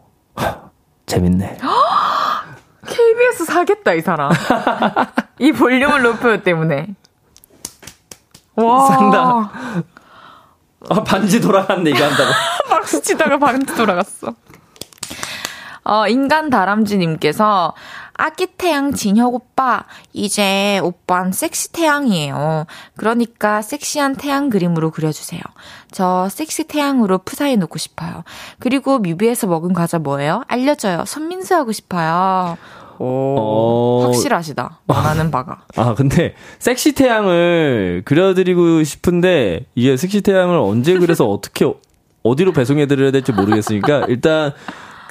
재밌네. KBS 사겠다 이 사람. 이 볼륨을 높여요 때문에. 와. 산다. 아, 반지 돌아갔네, 이거 한다고. 박수 치다가 반지 돌아갔어. 어, 인간 다람쥐님께서 아기 태양 진혁 오빠, 이제 오빤 섹시 태양이에요. 그러니까 섹시한 태양 그림으로 그려주세요. 저 섹시 태양으로 푸사해 놓고 싶어요. 그리고 뮤비에서 먹은 과자 뭐예요? 알려줘요. 선민수 하고 싶어요. 오, 어... 확실하시다. 원하는 바가. 아, 근데 섹시 태양을 그려드리고 싶은데 이게 섹시 태양을 언제 그려서 어떻게 어디로 배송해드려야 될지 모르겠으니까 일단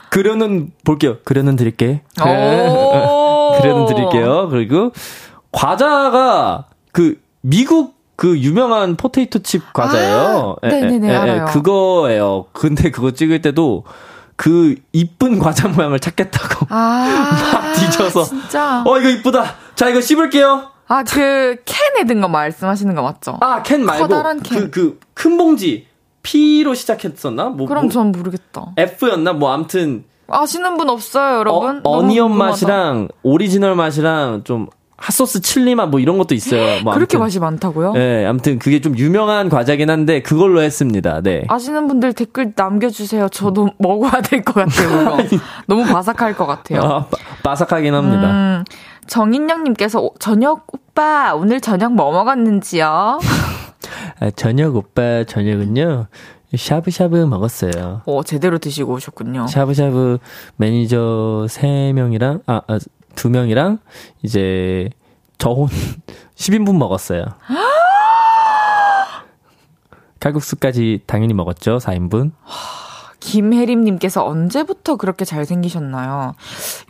그려는 볼게요. 그려는 드릴게. 그려는 드릴게요. 그리고 과자가 그 미국 그 유명한 포테이토 칩 과자예요. 아, 네네네, 에, 에, 알아요. 그거예요. 근데 그거 찍을 때도 그 이쁜 과자 모양을 찾겠다고 아, 막 뒤져서 진짜? 어 이거 이쁘다. 자 이거 씹을게요. 아 그 캔에 든 거 말씀하시는 거 맞죠? 아 캔 말고 그그 큰 봉지 P로 시작했었나? 뭐, 그럼 뭐, 전 모르겠다. F였나? 뭐 아무튼 아시는 분 없어요, 여러분? onion 맛이랑 오리지널 맛이랑 좀 핫소스 칠리 맛 뭐 이런 것도 있어요. 뭐 그렇게 맛이 많다고요? 네, 아무튼 그게 좀 유명한 과자긴 한데 그걸로 했습니다. 네. 아시는 분들 댓글 남겨주세요. 저도 먹어야 될 것 같아요. 너무 바삭할 것 같아요. 아, 바삭하긴 합니다. 음, 정인영님께서 저녁 오빠 오늘 저녁 뭐 먹었는지요? 아, 저녁 오빠 저녁은요. 샤브샤브 먹었어요. 어, 제대로 드시고 오셨군요. 샤브샤브 매니저 3명이랑, 아, 아 2명이랑, 이제, 저 혼자 10인분 먹었어요. 칼국수까지 당연히 먹었죠, 4인분. 김혜림님께서 언제부터 그렇게 잘생기셨나요?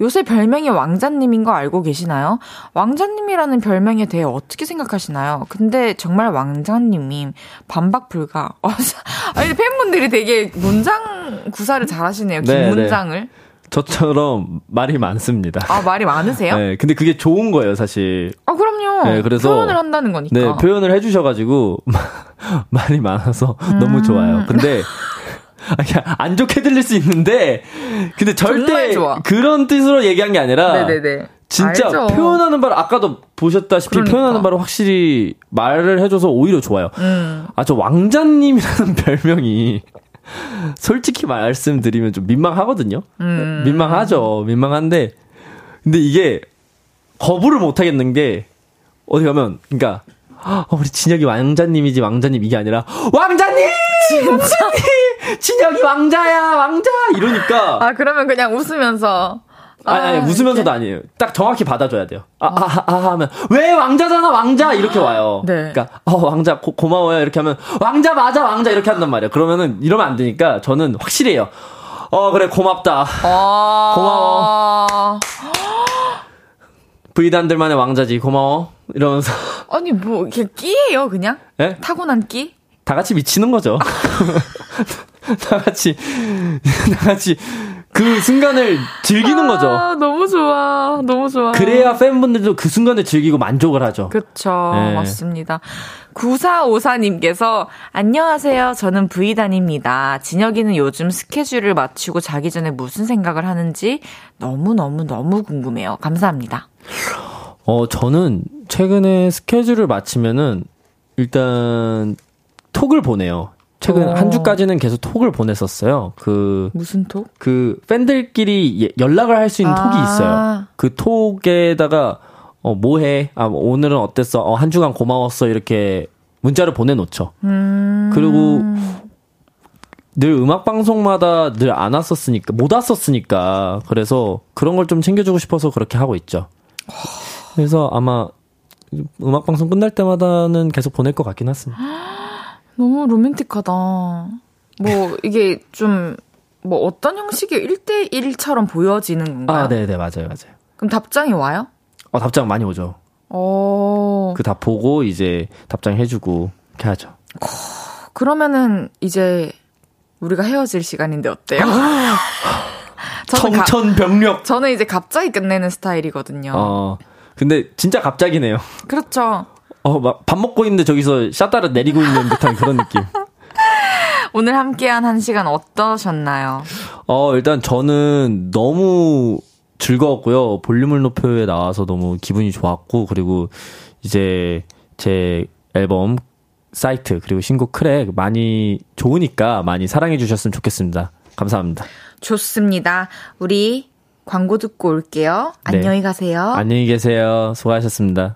요새 별명이 왕자님인 거 알고 계시나요? 왕자님이라는 별명에 대해 어떻게 생각하시나요? 근데 정말 왕자님이 반박 불가. 아니, 팬분들이 되게 문장 구사를 잘 하시네요. 긴 네, 문장을. 네. 저처럼 말이 많습니다. 아, 말이 많으세요? 네, 근데 그게 좋은 거예요, 사실. 아, 그럼요. 네, 그래서. 표현을 한다는 거니까. 네, 표현을 해주셔가지고, 말이 많아서 음. 너무 좋아요. 근데, 안 좋게 들릴 수 있는데 근데 절대 그런 뜻으로 얘기한 게 아니라 네네네. 진짜 알죠. 표현하는 바를 아까도 보셨다시피 그러니까. 표현하는 바를 확실히 말을 해줘서 오히려 좋아요. 음. 아저 왕자님이라는 별명이 솔직히 말씀드리면 좀 민망하거든요. 음. 민망하죠. 민망한데 근데 이게 거부를 못 하겠는 게 어디 가면 그러니까 어, 우리 진혁이 왕자님이지 왕자님 이게 아니라 왕자님! 진짜? 진혁이 왕자야 왕자 이러니까 아 그러면 그냥 웃으면서 아니, 아니, 아, 웃으면서도 아니에요. 딱 정확히 받아줘야 돼요. 아, 아, 아, 하면, 왜 왕자잖아, 왕자! 이렇게 와요. 네. 그니까, 어, 왕자, 고, 고마워요. 이렇게 하면, 왕자 맞아, 왕자! 이렇게 한단 말이에요. 그러면은, 이러면 안 되니까, 저는 확실히 해요. 어, 그래, 고맙다. 아~ 고마워. 브이단들만의 왕자지, 고마워. 이러면서. 아니, 뭐, 이게 끼예요, 그냥? 네? 타고난 끼? 다 같이 미치는 거죠. 다 같이, 다 같이 그 순간을 즐기는 아, 거죠. 너무 좋아. 너무 좋아. 그래야 팬분들도 그 순간을 즐기고 만족을 하죠. 그쵸. 네. 맞습니다. 9454님께서 안녕하세요. 저는 V단입니다. 진혁이는 요즘 스케줄을 마치고 자기 전에 무슨 생각을 하는지 너무너무너무 궁금해요. 감사합니다. 어, 저는 최근에 스케줄을 마치면은 일단 톡을 보내요. 최근 어. 한 주까지는 계속 톡을 보냈었어요. 그 무슨 톡? 그 팬들끼리 예, 연락을 할 수 있는 아. 톡이 있어요. 그 톡에다가 어 뭐해? 아뭐 오늘은 어땠어? 어, 한 주간 고마웠어 이렇게 문자를 보내놓죠. 음. 그리고 늘 음악 방송마다 늘 안 왔었으니까 못 왔었으니까 그래서 그런 걸 좀 챙겨주고 싶어서 그렇게 하고 있죠. 그래서 아마 음악 방송 끝날 때마다는 계속 보낼 것 같긴 했습니다. 너무 로맨틱하다. 뭐, 이게 좀, 뭐 어떤 형식의 1대1처럼 보여지는 건가요? 아, 네네, 네, 맞아요, 맞아요. 그럼 답장이 와요? 어, 답장 많이 오죠. 어. 그다 보고 이제 답장 해주고, 이렇게 하죠. 그러면은 이제 우리가 헤어질 시간인데 어때요? 청천벽력. 저는 이제 갑자기 끝내는 스타일이거든요. 어. 근데 진짜 갑자기네요. 그렇죠. 어, 막 밥 먹고 있는데 저기서 샷다를 내리고 있는 듯한 그런 느낌. 오늘 함께한 한 시간 어떠셨나요? 어, 일단 저는 너무 즐거웠고요. 볼륨을 높여에 나와서 너무 기분이 좋았고, 그리고 이제 제 앨범 사이트, 그리고 신곡 크랙 많이 좋으니까 많이 사랑해 주셨으면 좋겠습니다. 감사합니다. 좋습니다. 우리 광고 듣고 올게요. 네. 안녕히 가세요. 안녕히 계세요. 수고하셨습니다.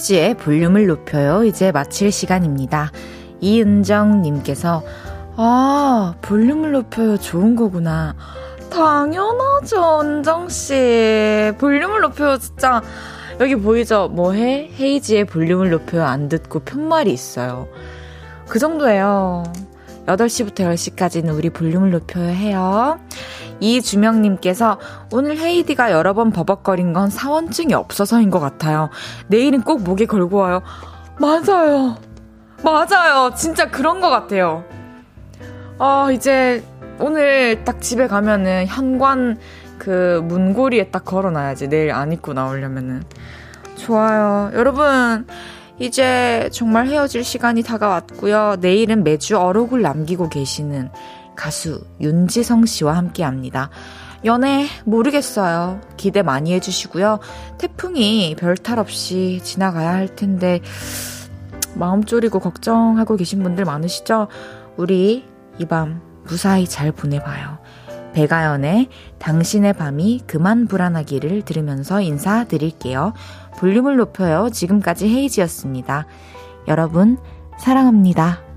헤이지의 볼륨을 높여요. 이제 마칠 시간입니다. 이은정님께서, 아, 볼륨을 높여요. 좋은 거구나. 당연하죠, 은정씨. 볼륨을 높여요, 진짜. 여기 보이죠? 뭐 해? 헤이지의 볼륨을 높여요. 안 듣고 편말이 있어요. 그 정도예요. 8시부터 10시까지는 우리 볼륨을 높여요 해요. 이주명님께서 오늘 헤이디가 여러 번 버벅거린 건 사원증이 없어서인 것 같아요. 내일은 꼭 목에 걸고 와요. 맞아요. 맞아요. 진짜 그런 것 같아요. 아, 이제 오늘 딱 집에 가면은 현관 그 문고리에 딱 걸어놔야지. 내일 안 입고 나오려면은. 좋아요. 여러분, 이제 정말 헤어질 시간이 다가왔고요. 내일은 매주 어록을 남기고 계시는 가수 윤지성 씨와 함께 합니다. 연애 모르겠어요. 기대 많이 해주시고요. 태풍이 별탈 없이 지나가야 할 텐데, 마음 졸이고 걱정하고 계신 분들 많으시죠? 우리 이 밤 무사히 잘 보내봐요. 배가연의 당신의 밤이 그만 불안하기를 들으면서 인사드릴게요. 볼륨을 높여요. 지금까지 헤이지였습니다. 여러분, 사랑합니다.